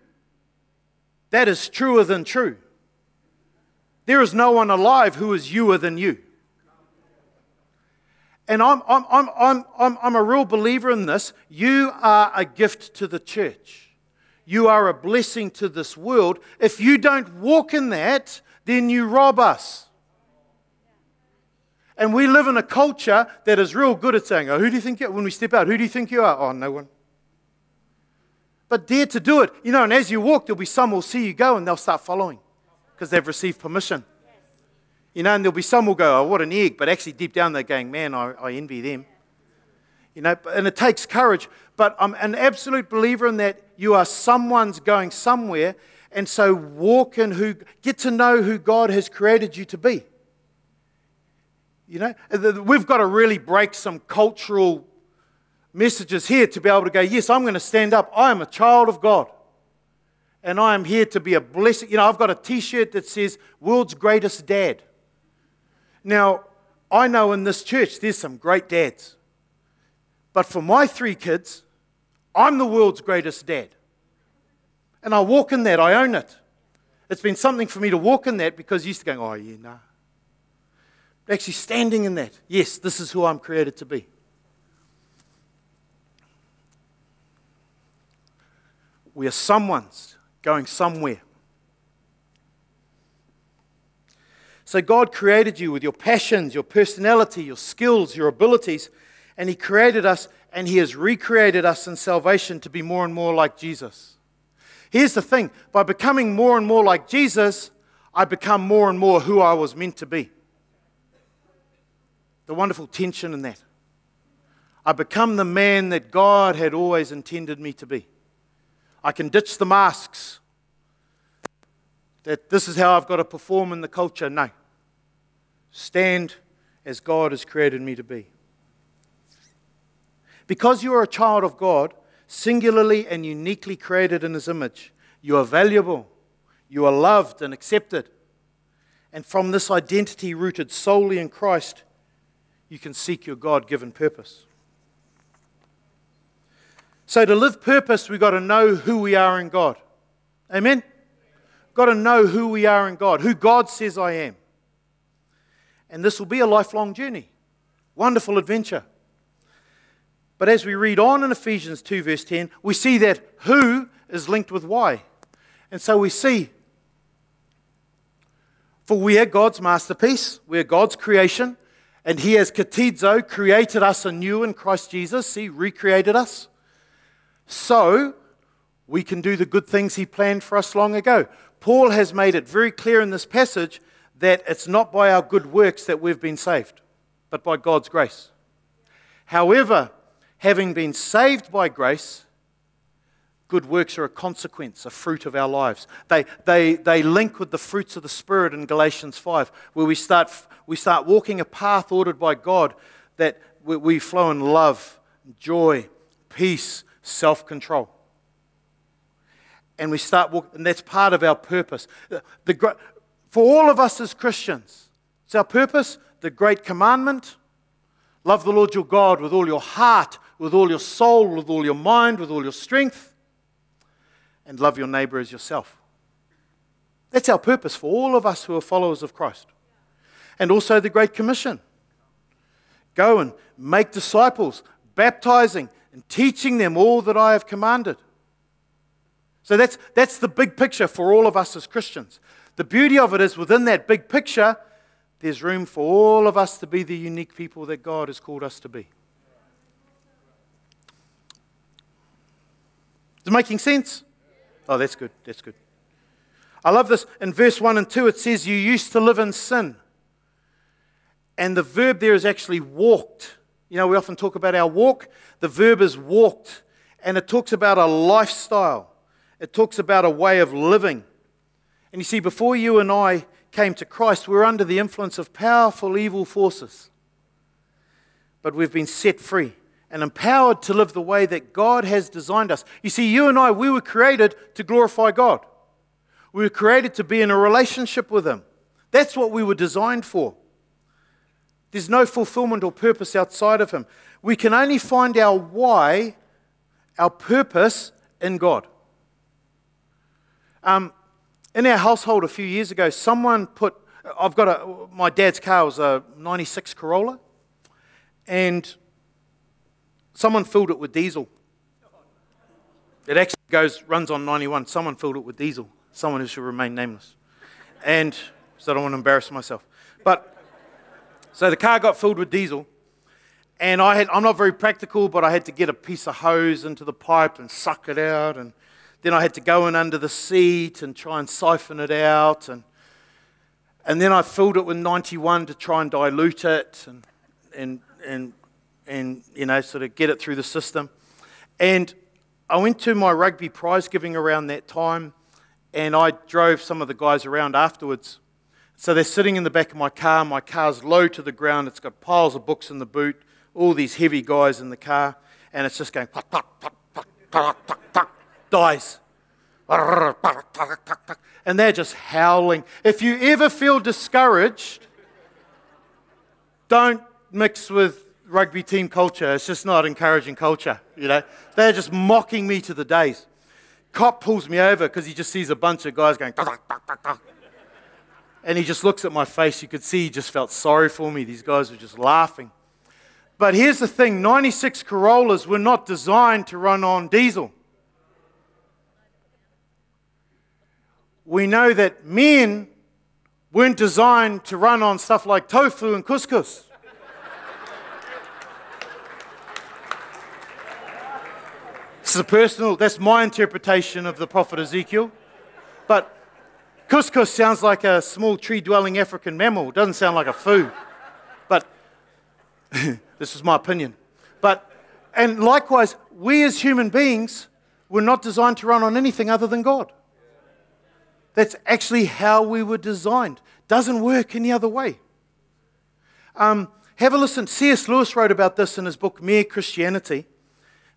That is truer than true. There is no one alive who is youer than you. And I'm, I'm, I'm, I'm, I'm, I'm a real believer in this. You are a gift to the church. You are a blessing to this world. If you don't walk in that, then you rob us. And we live in a culture that is real good at saying, Oh, who do you think you are? When we step out, who do you think you are? Oh, no one. But dare to do it. You know, and as you walk, there'll be some who'll see you go and they'll start following because they've received permission. You know, and there'll be some who'll go, Oh, what an egg. But actually, deep down, they're going, Man, I, I envy them. You know, and it takes courage. But I'm an absolute believer in that you are someone's going somewhere. And so walk in who, get to know who God has created you to be. You know, we've got to really break some cultural messages here to be able to go, yes, I'm going to stand up. I am a child of God. And I am here to be a blessing. You know, I've got a t shirt that says, World's Greatest Dad. Now, I know in this church there's some great dads. But for my three kids, I'm the world's greatest dad. And I walk in that, I own it. It's been something for me to walk in that because used to go, oh, yeah, nah. But actually standing in that, yes, this is who I'm created to be. We are someone's going somewhere. So God created you with your passions, your personality, your skills, your abilities, and He created us and He has recreated us in salvation to be more and more like Jesus. Here's the thing by becoming more and more like Jesus, I become more and more who I was meant to be. The wonderful tension in that. I become the man that God had always intended me to be. I can ditch the masks that this is how I've got to perform in the culture. No. Stand as God has created me to be. Because you are a child of God, singularly and uniquely created in His image, you are valuable, you are loved and accepted. And from this identity rooted solely in Christ, you can seek your God given purpose. So, to live purpose, we've got to know who we are in God. Amen? Got to know who we are in God, who God says I am. And this will be a lifelong journey. Wonderful adventure. But as we read on in Ephesians 2, verse 10, we see that who is linked with why. And so we see, for we are God's masterpiece, we are God's creation, and He has katizo, created us anew in Christ Jesus, see, recreated us. So we can do the good things He planned for us long ago. Paul has made it very clear in this passage that it's not by our good works that we've been saved, but by God's grace. However, having been saved by grace, good works are a consequence, a fruit of our lives. They, they, they link with the fruits of the Spirit in Galatians 5, where we start, we start walking a path ordered by God that we, we flow in love, joy, peace, self control. And we start walking, and that's part of our purpose. The, for all of us as Christians, it's our purpose, the great commandment love the Lord your God with all your heart, with all your soul, with all your mind, with all your strength, and love your neighbor as yourself. That's our purpose for all of us who are followers of Christ. And also the Great Commission go and make disciples, baptizing and teaching them all that I have commanded. So that's, that's the big picture for all of us as Christians. The beauty of it is within that big picture, there's room for all of us to be the unique people that God has called us to be. Is it making sense? Oh, that's good. That's good. I love this. In verse 1 and 2, it says, You used to live in sin. And the verb there is actually walked. You know, we often talk about our walk. The verb is walked. And it talks about a lifestyle, it talks about a way of living. And you see, before you and I came to Christ, we were under the influence of powerful evil forces. But we've been set free and empowered to live the way that God has designed us. You see, you and I, we were created to glorify God. We were created to be in a relationship with Him. That's what we were designed for. There's no fulfillment or purpose outside of Him. We can only find our why, our purpose in God. Um, in our household a few years ago, someone put, I've got a, my dad's car was a 96 Corolla, and someone filled it with diesel. It actually goes, runs on 91. Someone filled it with diesel. Someone who should remain nameless. And so I don't want to embarrass myself. But, so the car got filled with diesel, and I had, I'm not very practical, but I had to get a piece of hose into the pipe and suck it out and then I had to go in under the seat and try and siphon it out. And, and then I filled it with 91 to try and dilute it and, and, and, and, you know, sort of get it through the system. And I went to my rugby prize giving around that time, and I drove some of the guys around afterwards. So they're sitting in the back of my car. My car's low to the ground. It's got piles of books in the boot, all these heavy guys in the car, and it's just going, puck, puck, puck, puck, puck, puck, puck, dies. And they're just howling. If you ever feel discouraged, don't mix with rugby team culture. It's just not encouraging culture, you know. They're just mocking me to the days. Cop pulls me over because he just sees a bunch of guys going, and he just looks at my face. You could see he just felt sorry for me. These guys were just laughing. But here's the thing 96 Corollas were not designed to run on diesel. We know that men weren't designed to run on stuff like tofu and couscous. this is a personal, that's my interpretation of the prophet Ezekiel. But couscous sounds like a small tree dwelling African mammal. It doesn't sound like a food. But (laughs) this is my opinion. But, and likewise, we as human beings were not designed to run on anything other than God. That's actually how we were designed. Doesn't work any other way. Um, have a listen. C.S. Lewis wrote about this in his book, Mere Christianity.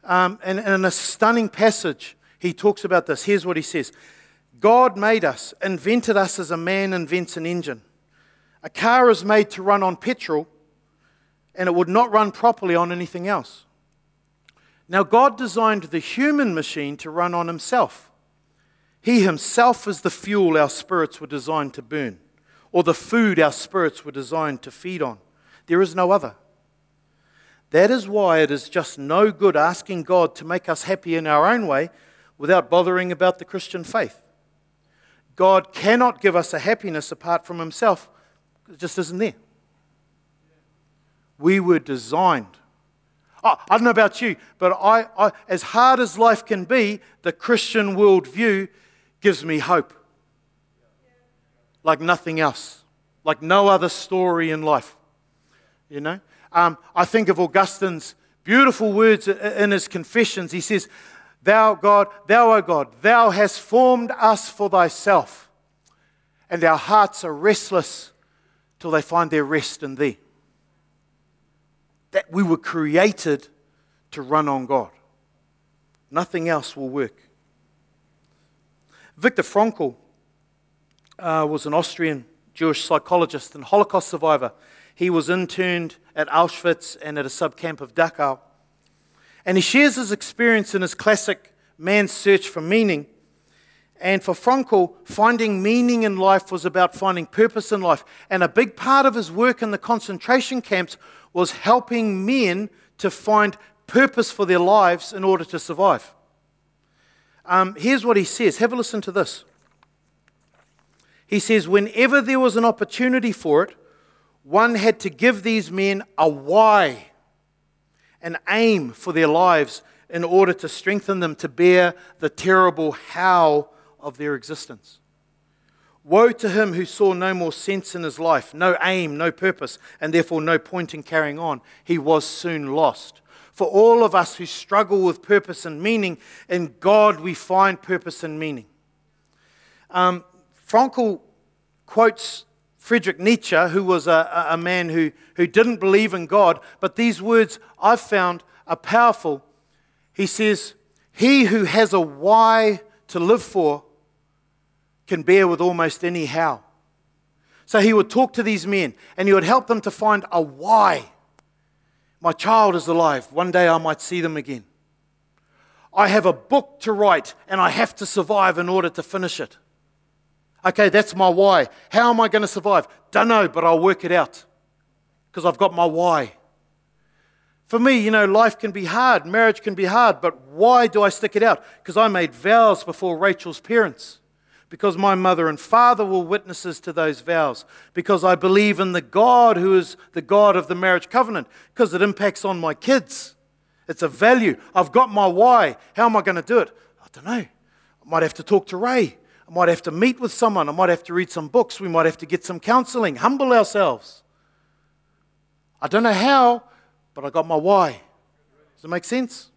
Um, and, and in a stunning passage, he talks about this. Here's what he says God made us, invented us as a man invents an engine. A car is made to run on petrol, and it would not run properly on anything else. Now, God designed the human machine to run on Himself. He Himself is the fuel our spirits were designed to burn, or the food our spirits were designed to feed on. There is no other. That is why it is just no good asking God to make us happy in our own way without bothering about the Christian faith. God cannot give us a happiness apart from Himself, it just isn't there. We were designed. Oh, I don't know about you, but I, I, as hard as life can be, the Christian worldview gives me hope. Like nothing else, like no other story in life. You know? Um, I think of Augustine's beautiful words in his confessions. He says, Thou, God, thou, O God, thou hast formed us for thyself, and our hearts are restless till they find their rest in thee. That we were created to run on God. Nothing else will work. Viktor Frankl uh, was an Austrian Jewish psychologist and Holocaust survivor. He was interned at Auschwitz and at a subcamp of Dachau. And he shares his experience in his classic Man's Search for Meaning. And for Frankl, finding meaning in life was about finding purpose in life. And a big part of his work in the concentration camps was helping men to find purpose for their lives in order to survive. Um, here's what he says. Have a listen to this. He says, whenever there was an opportunity for it, one had to give these men a why, an aim for their lives in order to strengthen them to bear the terrible how of their existence. Woe to him who saw no more sense in his life, no aim, no purpose, and therefore no point in carrying on. He was soon lost. For all of us who struggle with purpose and meaning, in God we find purpose and meaning. Um, Frankl quotes Friedrich Nietzsche, who was a, a man who, who didn't believe in God, but these words I've found are powerful. He says, He who has a why to live for can bear with almost any how. So he would talk to these men and he would help them to find a why. My child is alive. One day I might see them again. I have a book to write and I have to survive in order to finish it. Okay, that's my why. How am I going to survive? Don't know, but I'll work it out because I've got my why. For me, you know, life can be hard, marriage can be hard, but why do I stick it out? Because I made vows before Rachel's parents. Because my mother and father were witnesses to those vows. Because I believe in the God who is the God of the marriage covenant. Because it impacts on my kids. It's a value. I've got my why. How am I going to do it? I don't know. I might have to talk to Ray. I might have to meet with someone. I might have to read some books. We might have to get some counseling. Humble ourselves. I don't know how, but I got my why. Does it make sense?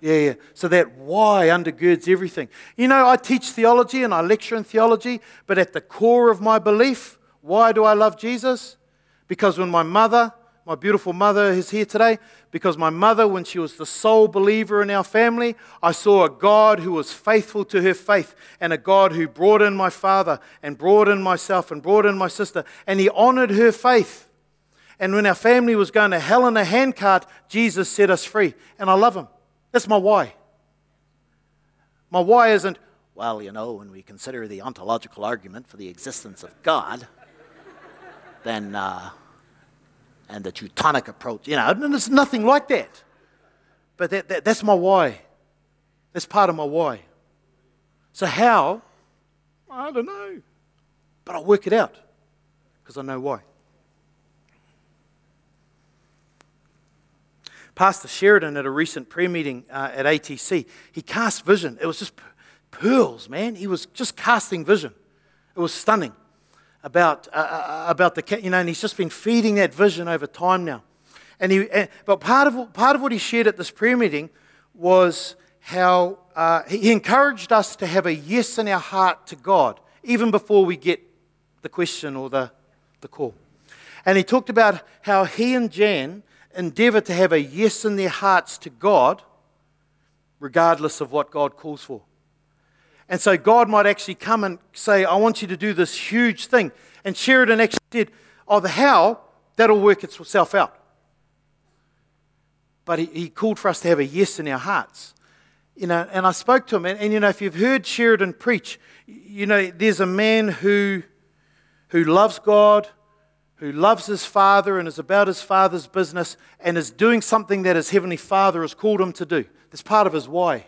Yeah, yeah. So that why undergirds everything. You know, I teach theology and I lecture in theology, but at the core of my belief, why do I love Jesus? Because when my mother, my beautiful mother is here today, because my mother, when she was the sole believer in our family, I saw a God who was faithful to her faith and a God who brought in my father and brought in myself and brought in my sister, and he honored her faith. And when our family was going to hell in a handcart, Jesus set us free. And I love him. That's my why. My why isn't, Well, you know, when we consider the ontological argument for the existence of God, then, uh, and the Teutonic approach, you know, it's nothing like that. But that, that, that's my why. That's part of my why. So, how? I don't know. But I'll work it out because I know why. Pastor Sheridan at a recent prayer meeting uh, at ATC, he cast vision. It was just pearls, man. He was just casting vision. It was stunning about, uh, uh, about the, you know, and he's just been feeding that vision over time now. And he, uh, but part of, part of what he shared at this prayer meeting was how uh, he encouraged us to have a yes in our heart to God, even before we get the question or the, the call. And he talked about how he and Jan endeavor to have a yes in their hearts to God, regardless of what God calls for. And so God might actually come and say, I want you to do this huge thing. And Sheridan actually said, oh, the how, that'll work itself out. But he, he called for us to have a yes in our hearts. You know, and I spoke to him, and, and you know, if you've heard Sheridan preach, you know, there's a man who, who loves God, who loves his father and is about his father's business and is doing something that his heavenly father has called him to do. That's part of his why.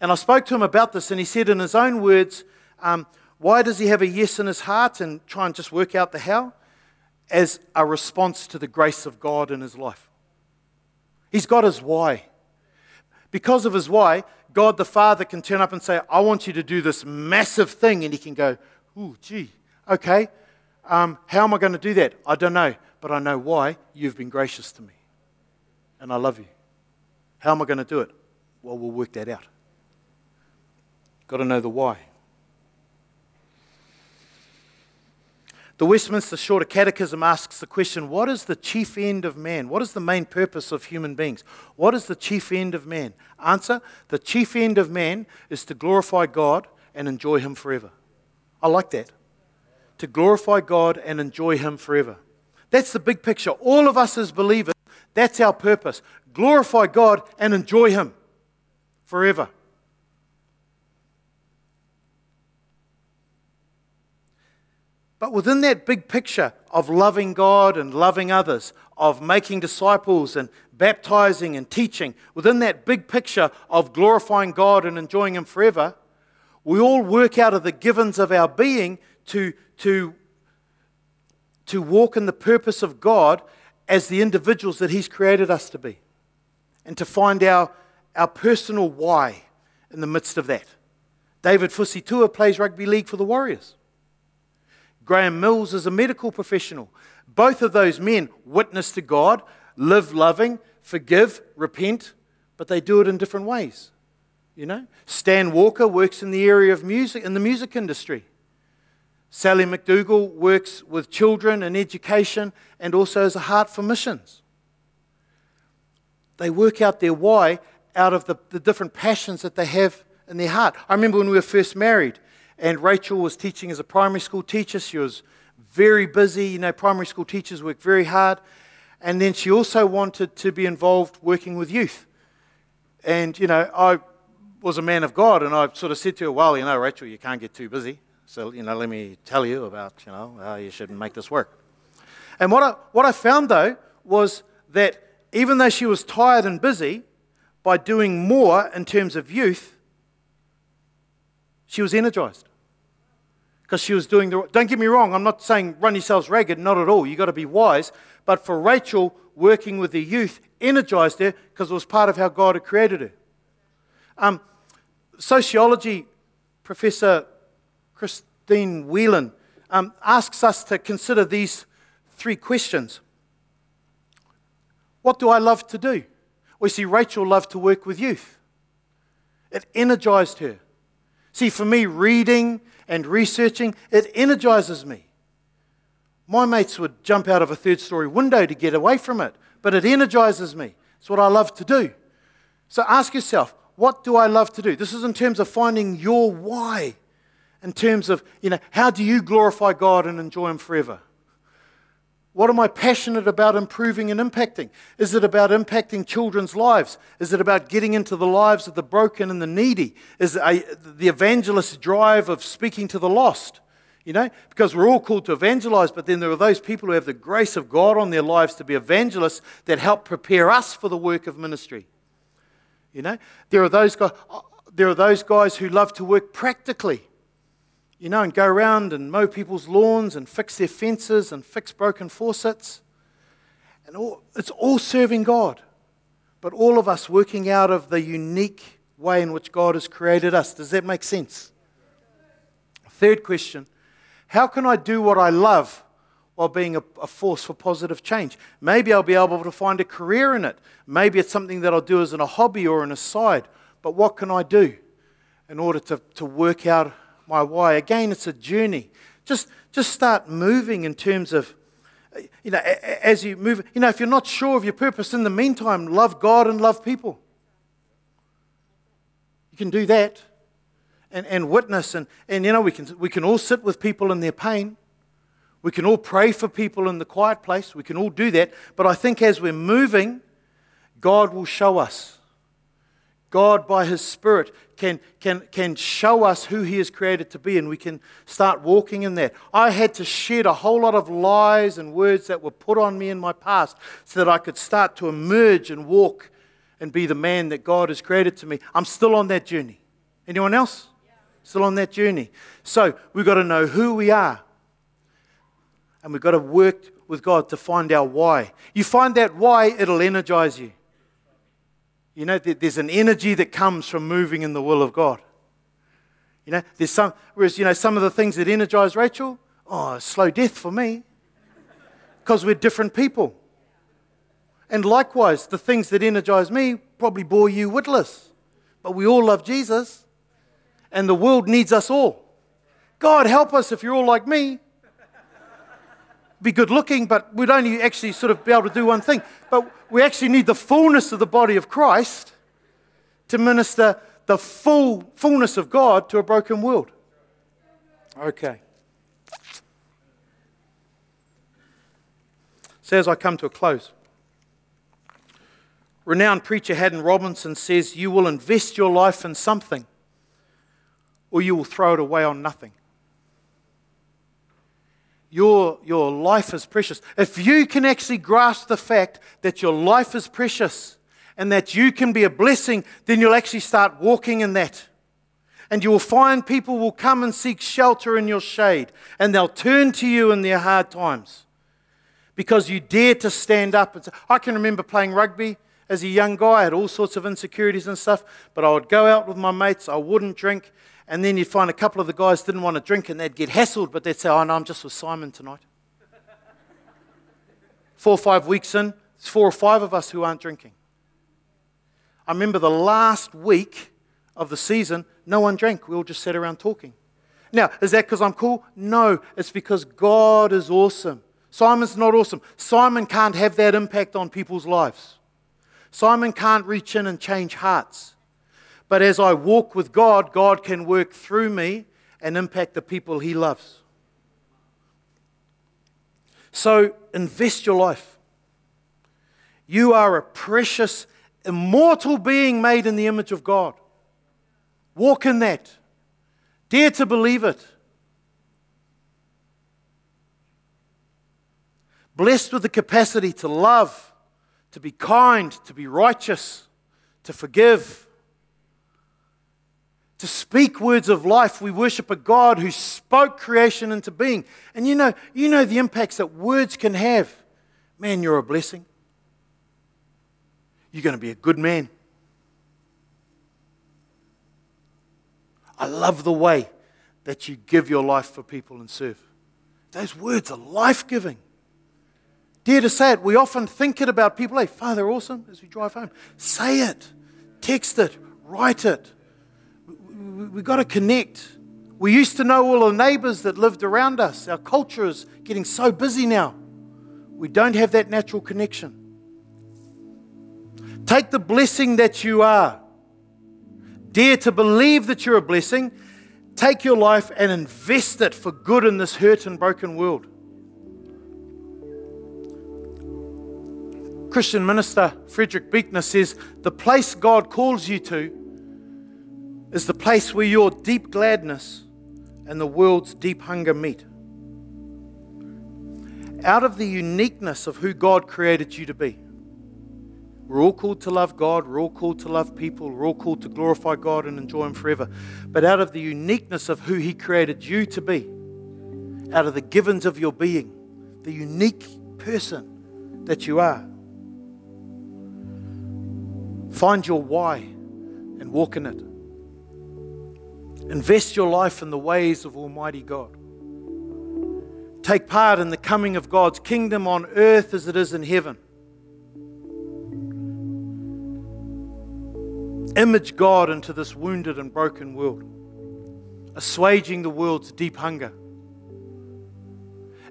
And I spoke to him about this, and he said, in his own words, um, why does he have a yes in his heart and try and just work out the how? As a response to the grace of God in his life. He's got his why. Because of his why, God the Father can turn up and say, I want you to do this massive thing. And he can go, Ooh, gee, okay. Um, how am I going to do that? I don't know. But I know why. You've been gracious to me. And I love you. How am I going to do it? Well, we'll work that out. Got to know the why. The Westminster Shorter Catechism asks the question what is the chief end of man? What is the main purpose of human beings? What is the chief end of man? Answer The chief end of man is to glorify God and enjoy Him forever. I like that. To glorify God and enjoy Him forever. That's the big picture. All of us as believers, that's our purpose. Glorify God and enjoy Him forever. But within that big picture of loving God and loving others, of making disciples and baptizing and teaching, within that big picture of glorifying God and enjoying Him forever, we all work out of the givens of our being to, to, to walk in the purpose of God as the individuals that He's created us to be and to find our, our personal why in the midst of that. David Fusitua plays rugby league for the Warriors. Graham Mills is a medical professional. Both of those men witness to God, live loving, forgive, repent, but they do it in different ways. You know, Stan Walker works in the area of music, in the music industry. Sally McDougall works with children and education and also has a heart for missions. They work out their why out of the, the different passions that they have in their heart. I remember when we were first married, and Rachel was teaching as a primary school teacher. She was very busy. You know, primary school teachers work very hard. And then she also wanted to be involved working with youth. And, you know, I was a man of God, and I sort of said to her, Well, you know, Rachel, you can't get too busy. So, you know, let me tell you about, you know, how you should make this work. And what I, what I found, though, was that even though she was tired and busy, by doing more in terms of youth, she was energized because she was doing the. Don't get me wrong, I'm not saying run yourselves ragged, not at all. You've got to be wise. But for Rachel, working with the youth energized her because it was part of how God had created her. Um, sociology professor Christine Whelan um, asks us to consider these three questions. What do I love to do? We see Rachel loved to work with youth. It energized her. See, for me, reading and researching, it energizes me. My mates would jump out of a third story window to get away from it, but it energizes me. It's what I love to do. So ask yourself, what do I love to do? This is in terms of finding your why, in terms of, you know, how do you glorify God and enjoy Him forever? What am I passionate about improving and impacting? Is it about impacting children's lives? Is it about getting into the lives of the broken and the needy? Is a, the evangelist drive of speaking to the lost? You know, because we're all called to evangelize, but then there are those people who have the grace of God on their lives to be evangelists that help prepare us for the work of ministry. You know, there are those guys, uh, there are those guys who love to work practically you know, and go around and mow people's lawns and fix their fences and fix broken faucets. And all, it's all serving God. But all of us working out of the unique way in which God has created us. Does that make sense? Third question How can I do what I love while being a, a, force for positive change? Maybe I'll be able to find a career in it. Maybe it's something that I'll do as in a hobby or an aside. But what can I do in order to, to work out my why. Again, it's a journey. Just, just start moving in terms of, you know, as you move. You know, if you're not sure of your purpose, in the meantime, love God and love people. You can do that and, and witness. And, and, you know, we can, we can all sit with people in their pain. We can all pray for people in the quiet place. We can all do that. But I think as we're moving, God will show us. God, by His Spirit, can, can, can show us who He has created to be, and we can start walking in that. I had to shed a whole lot of lies and words that were put on me in my past so that I could start to emerge and walk and be the man that God has created to me. I'm still on that journey. Anyone else? Still on that journey. So we've got to know who we are. And we've got to work with God to find our why. You find that why, it'll energize you. You know, there's an energy that comes from moving in the will of God. You know, there's some, whereas, you know, some of the things that energize Rachel, oh, slow death for me. Because we're different people. And likewise, the things that energize me probably bore you witless. But we all love Jesus, and the world needs us all. God, help us if you're all like me. Be good looking, but we'd only actually sort of be able to do one thing. But we actually need the fullness of the body of Christ to minister the full fullness of God to a broken world. Okay. So as I come to a close, renowned preacher Haddon Robinson says, You will invest your life in something, or you will throw it away on nothing. Your, your life is precious. If you can actually grasp the fact that your life is precious and that you can be a blessing, then you'll actually start walking in that. And you will find people will come and seek shelter in your shade, and they'll turn to you in their hard times because you dare to stand up. And say, I can remember playing rugby as a young guy. I had all sorts of insecurities and stuff, but I would go out with my mates, I wouldn't drink, and then you'd find a couple of the guys didn't want to drink and they'd get hassled, but they'd say, Oh, no, I'm just with Simon tonight. (laughs) four or five weeks in, it's four or five of us who aren't drinking. I remember the last week of the season, no one drank. We all just sat around talking. Now, is that because I'm cool? No, it's because God is awesome. Simon's not awesome. Simon can't have that impact on people's lives. Simon can't reach in and change hearts. But as I walk with God, God can work through me and impact the people he loves. So invest your life. You are a precious, immortal being made in the image of God. Walk in that. Dare to believe it. Blessed with the capacity to love, to be kind, to be righteous, to forgive, to speak words of life. We worship a God who spoke creation into being. And you know, you know the impacts that words can have. Man, you're a blessing. You're going to be a good man. I love the way that you give your life for people and serve. Those words are life giving. Dare to say it. We often think it about people. Hey, Father, awesome, as we drive home. Say it, text it, write it. We've got to connect. We used to know all the neighbors that lived around us. Our culture is getting so busy now. We don't have that natural connection. Take the blessing that you are. Dare to believe that you're a blessing. Take your life and invest it for good in this hurt and broken world. Christian minister Frederick Buechner says the place God calls you to is the place where your deep gladness and the world's deep hunger meet. Out of the uniqueness of who God created you to be. We're all called to love God. We're all called to love people. We're all called to glorify God and enjoy Him forever. But out of the uniqueness of who He created you to be, out of the givens of your being, the unique person that you are, find your why and walk in it. Invest your life in the ways of Almighty God. Take part in the coming of God's kingdom on earth as it is in heaven. Image God into this wounded and broken world, assuaging the world's deep hunger.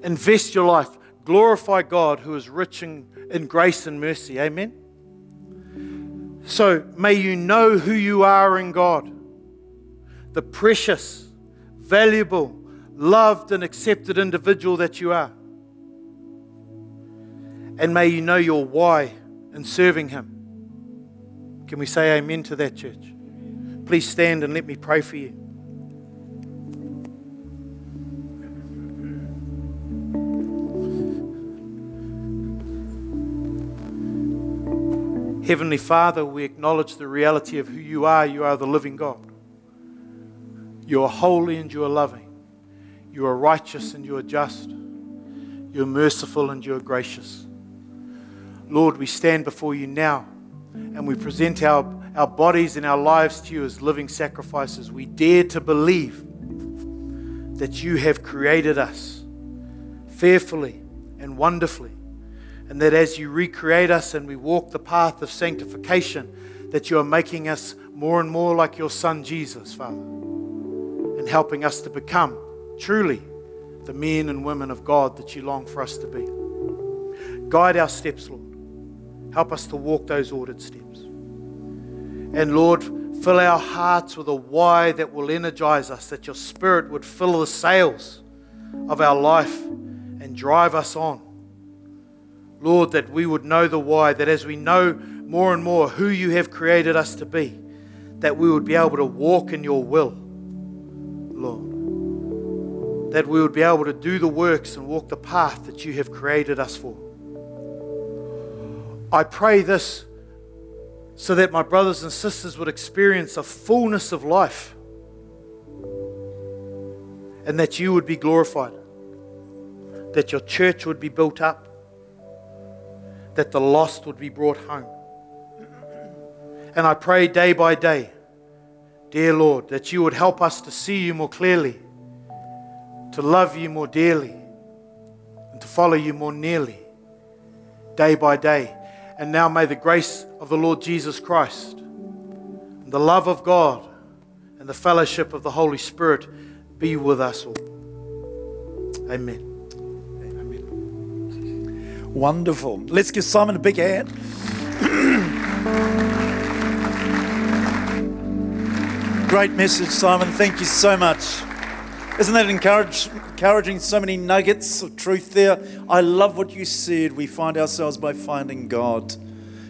Invest your life. Glorify God who is rich in, in grace and mercy. Amen. So may you know who you are in God the precious, valuable, loved and accepted individual that you are. And may you know your why in serving Him. Can we say amen to that, church? Please stand and let me pray for you. Heavenly Father, we acknowledge the reality of who you are. You are the living God. You are holy and you are loving. You are righteous and you are just. You are merciful and you are gracious. Lord, we stand before you now and we present our, our bodies and our lives to you as living sacrifices. We dare to believe that you have created us fearfully and wonderfully and that as you recreate us and we walk the path of sanctification, that you are making us more and more like your Son Jesus, Father, and helping us to become truly the men and women of God that you long for us to be. Guide our steps, Lord. Help us to walk those ordered steps. And Lord, fill our hearts with a why that will energize us, that your Spirit would fill the sails of our life and drive us on. Lord, that we would know the why, that as we know more and more who you have created us to be, that we would be able to walk in your will, Lord. That we would be able to do the works and walk the path that you have created us for. I pray this so that my brothers and sisters would experience a fullness of life and that you would be glorified, that your church would be built up that the lost would be brought home. And I pray day by day, dear Lord, that you would help us to see you more clearly, to love you more dearly, and to follow you more nearly, day by day. And now may the grace of the Lord Jesus Christ, and the love of God, and the fellowship of the Holy Spirit be with us all. Amen. Wonderful. Let's give Simon a big hand. Great message, Simon. Thank you so much. Isn't that encouraging? So many nuggets of truth there. I love what you said. We find ourselves by finding God.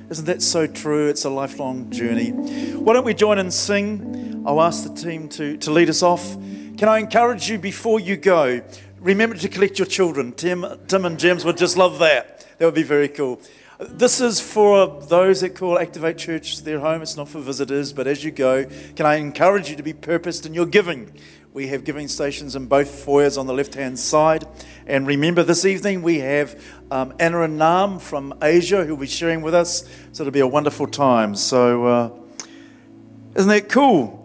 Isn't that so true? It's a lifelong journey. Why don't we join and sing? I'll ask the team to, to lead us off. Can I encourage you before you go? Remember to collect your children. Tim, Tim and James would just love that. That would be very cool. This is for those that call Activate Church their home. It's not for visitors, but as you go, can I encourage you to be purposed in your giving? We have giving stations in both foyers on the left hand side. And remember, this evening we have um, Anna and Nam from Asia who will be sharing with us. So it'll be a wonderful time. So, uh, isn't that cool?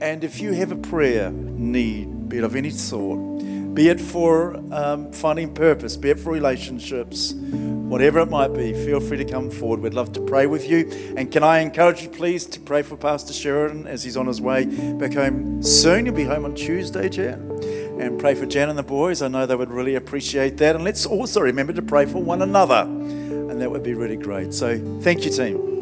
And if you have a prayer need, be it of any sort, be it for um, finding purpose, be it for relationships, whatever it might be, feel free to come forward. We'd love to pray with you. And can I encourage you, please, to pray for Pastor Sheridan as he's on his way back home soon? He'll be home on Tuesday, Jan. And pray for Jan and the boys. I know they would really appreciate that. And let's also remember to pray for one another. And that would be really great. So thank you, team.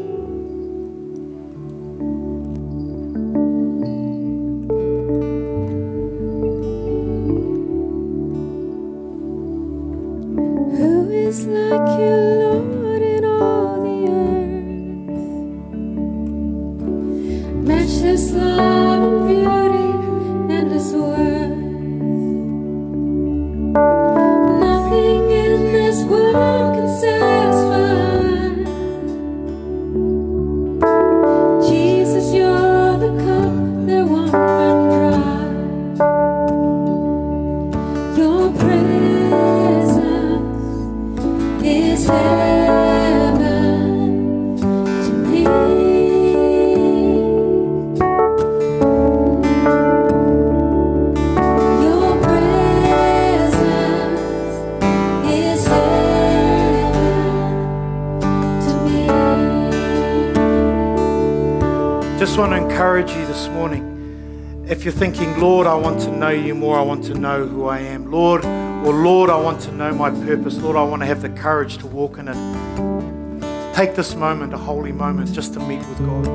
Know you more, I want to know who I am, Lord, or Lord, I want to know my purpose, Lord, I want to have the courage to walk in it. Take this moment, a holy moment, just to meet with God.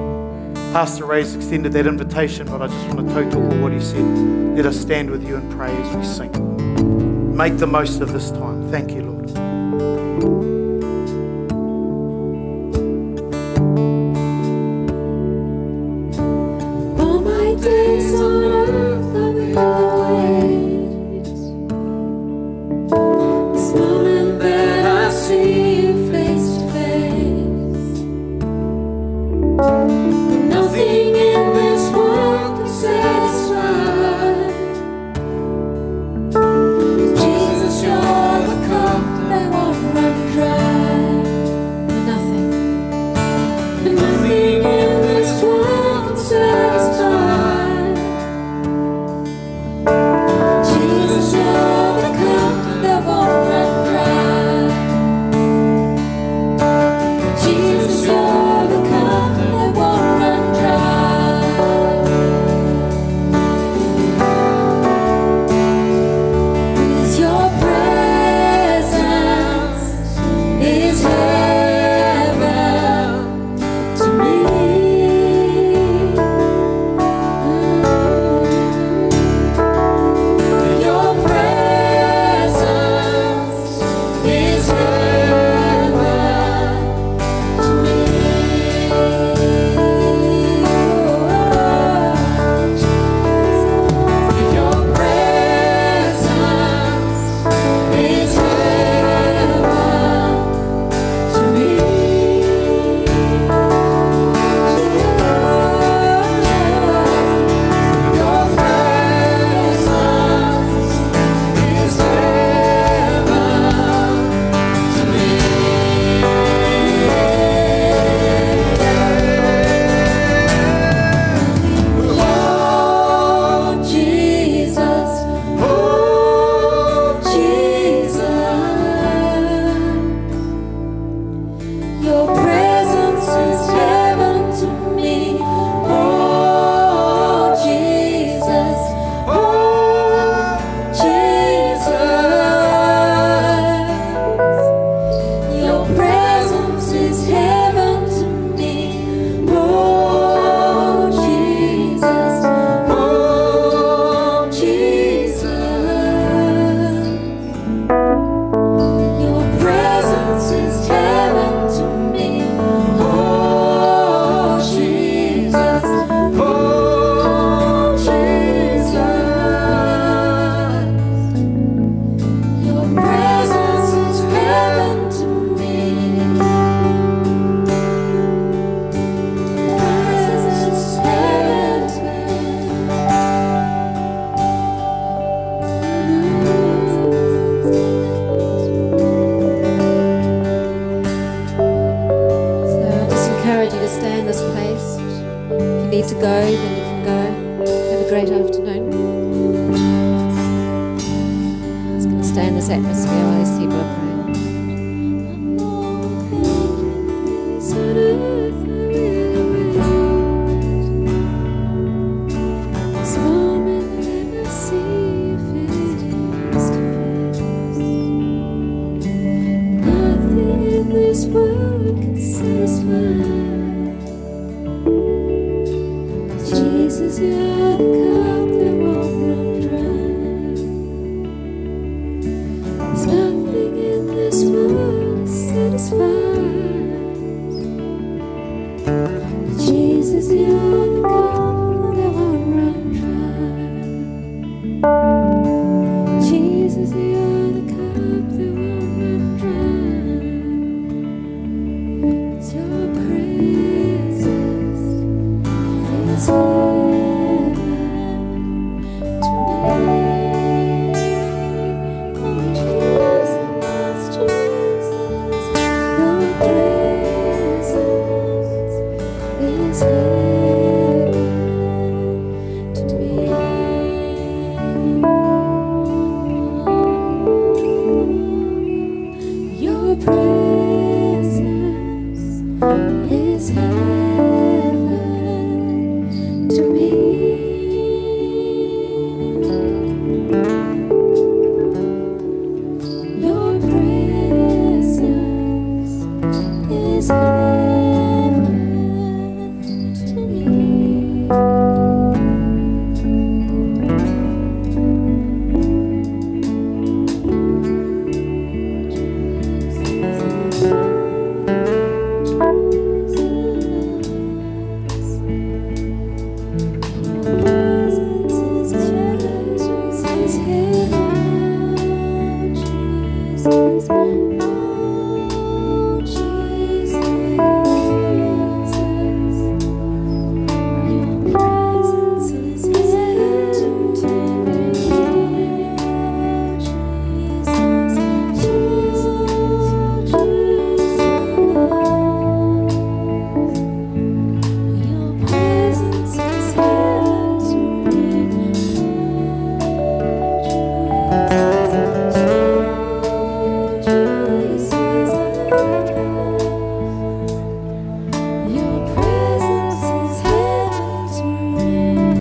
Pastor Ray's extended that invitation, but I just want to with what he said. Let us stand with you and pray as we sing. Make the most of this time. Thank you,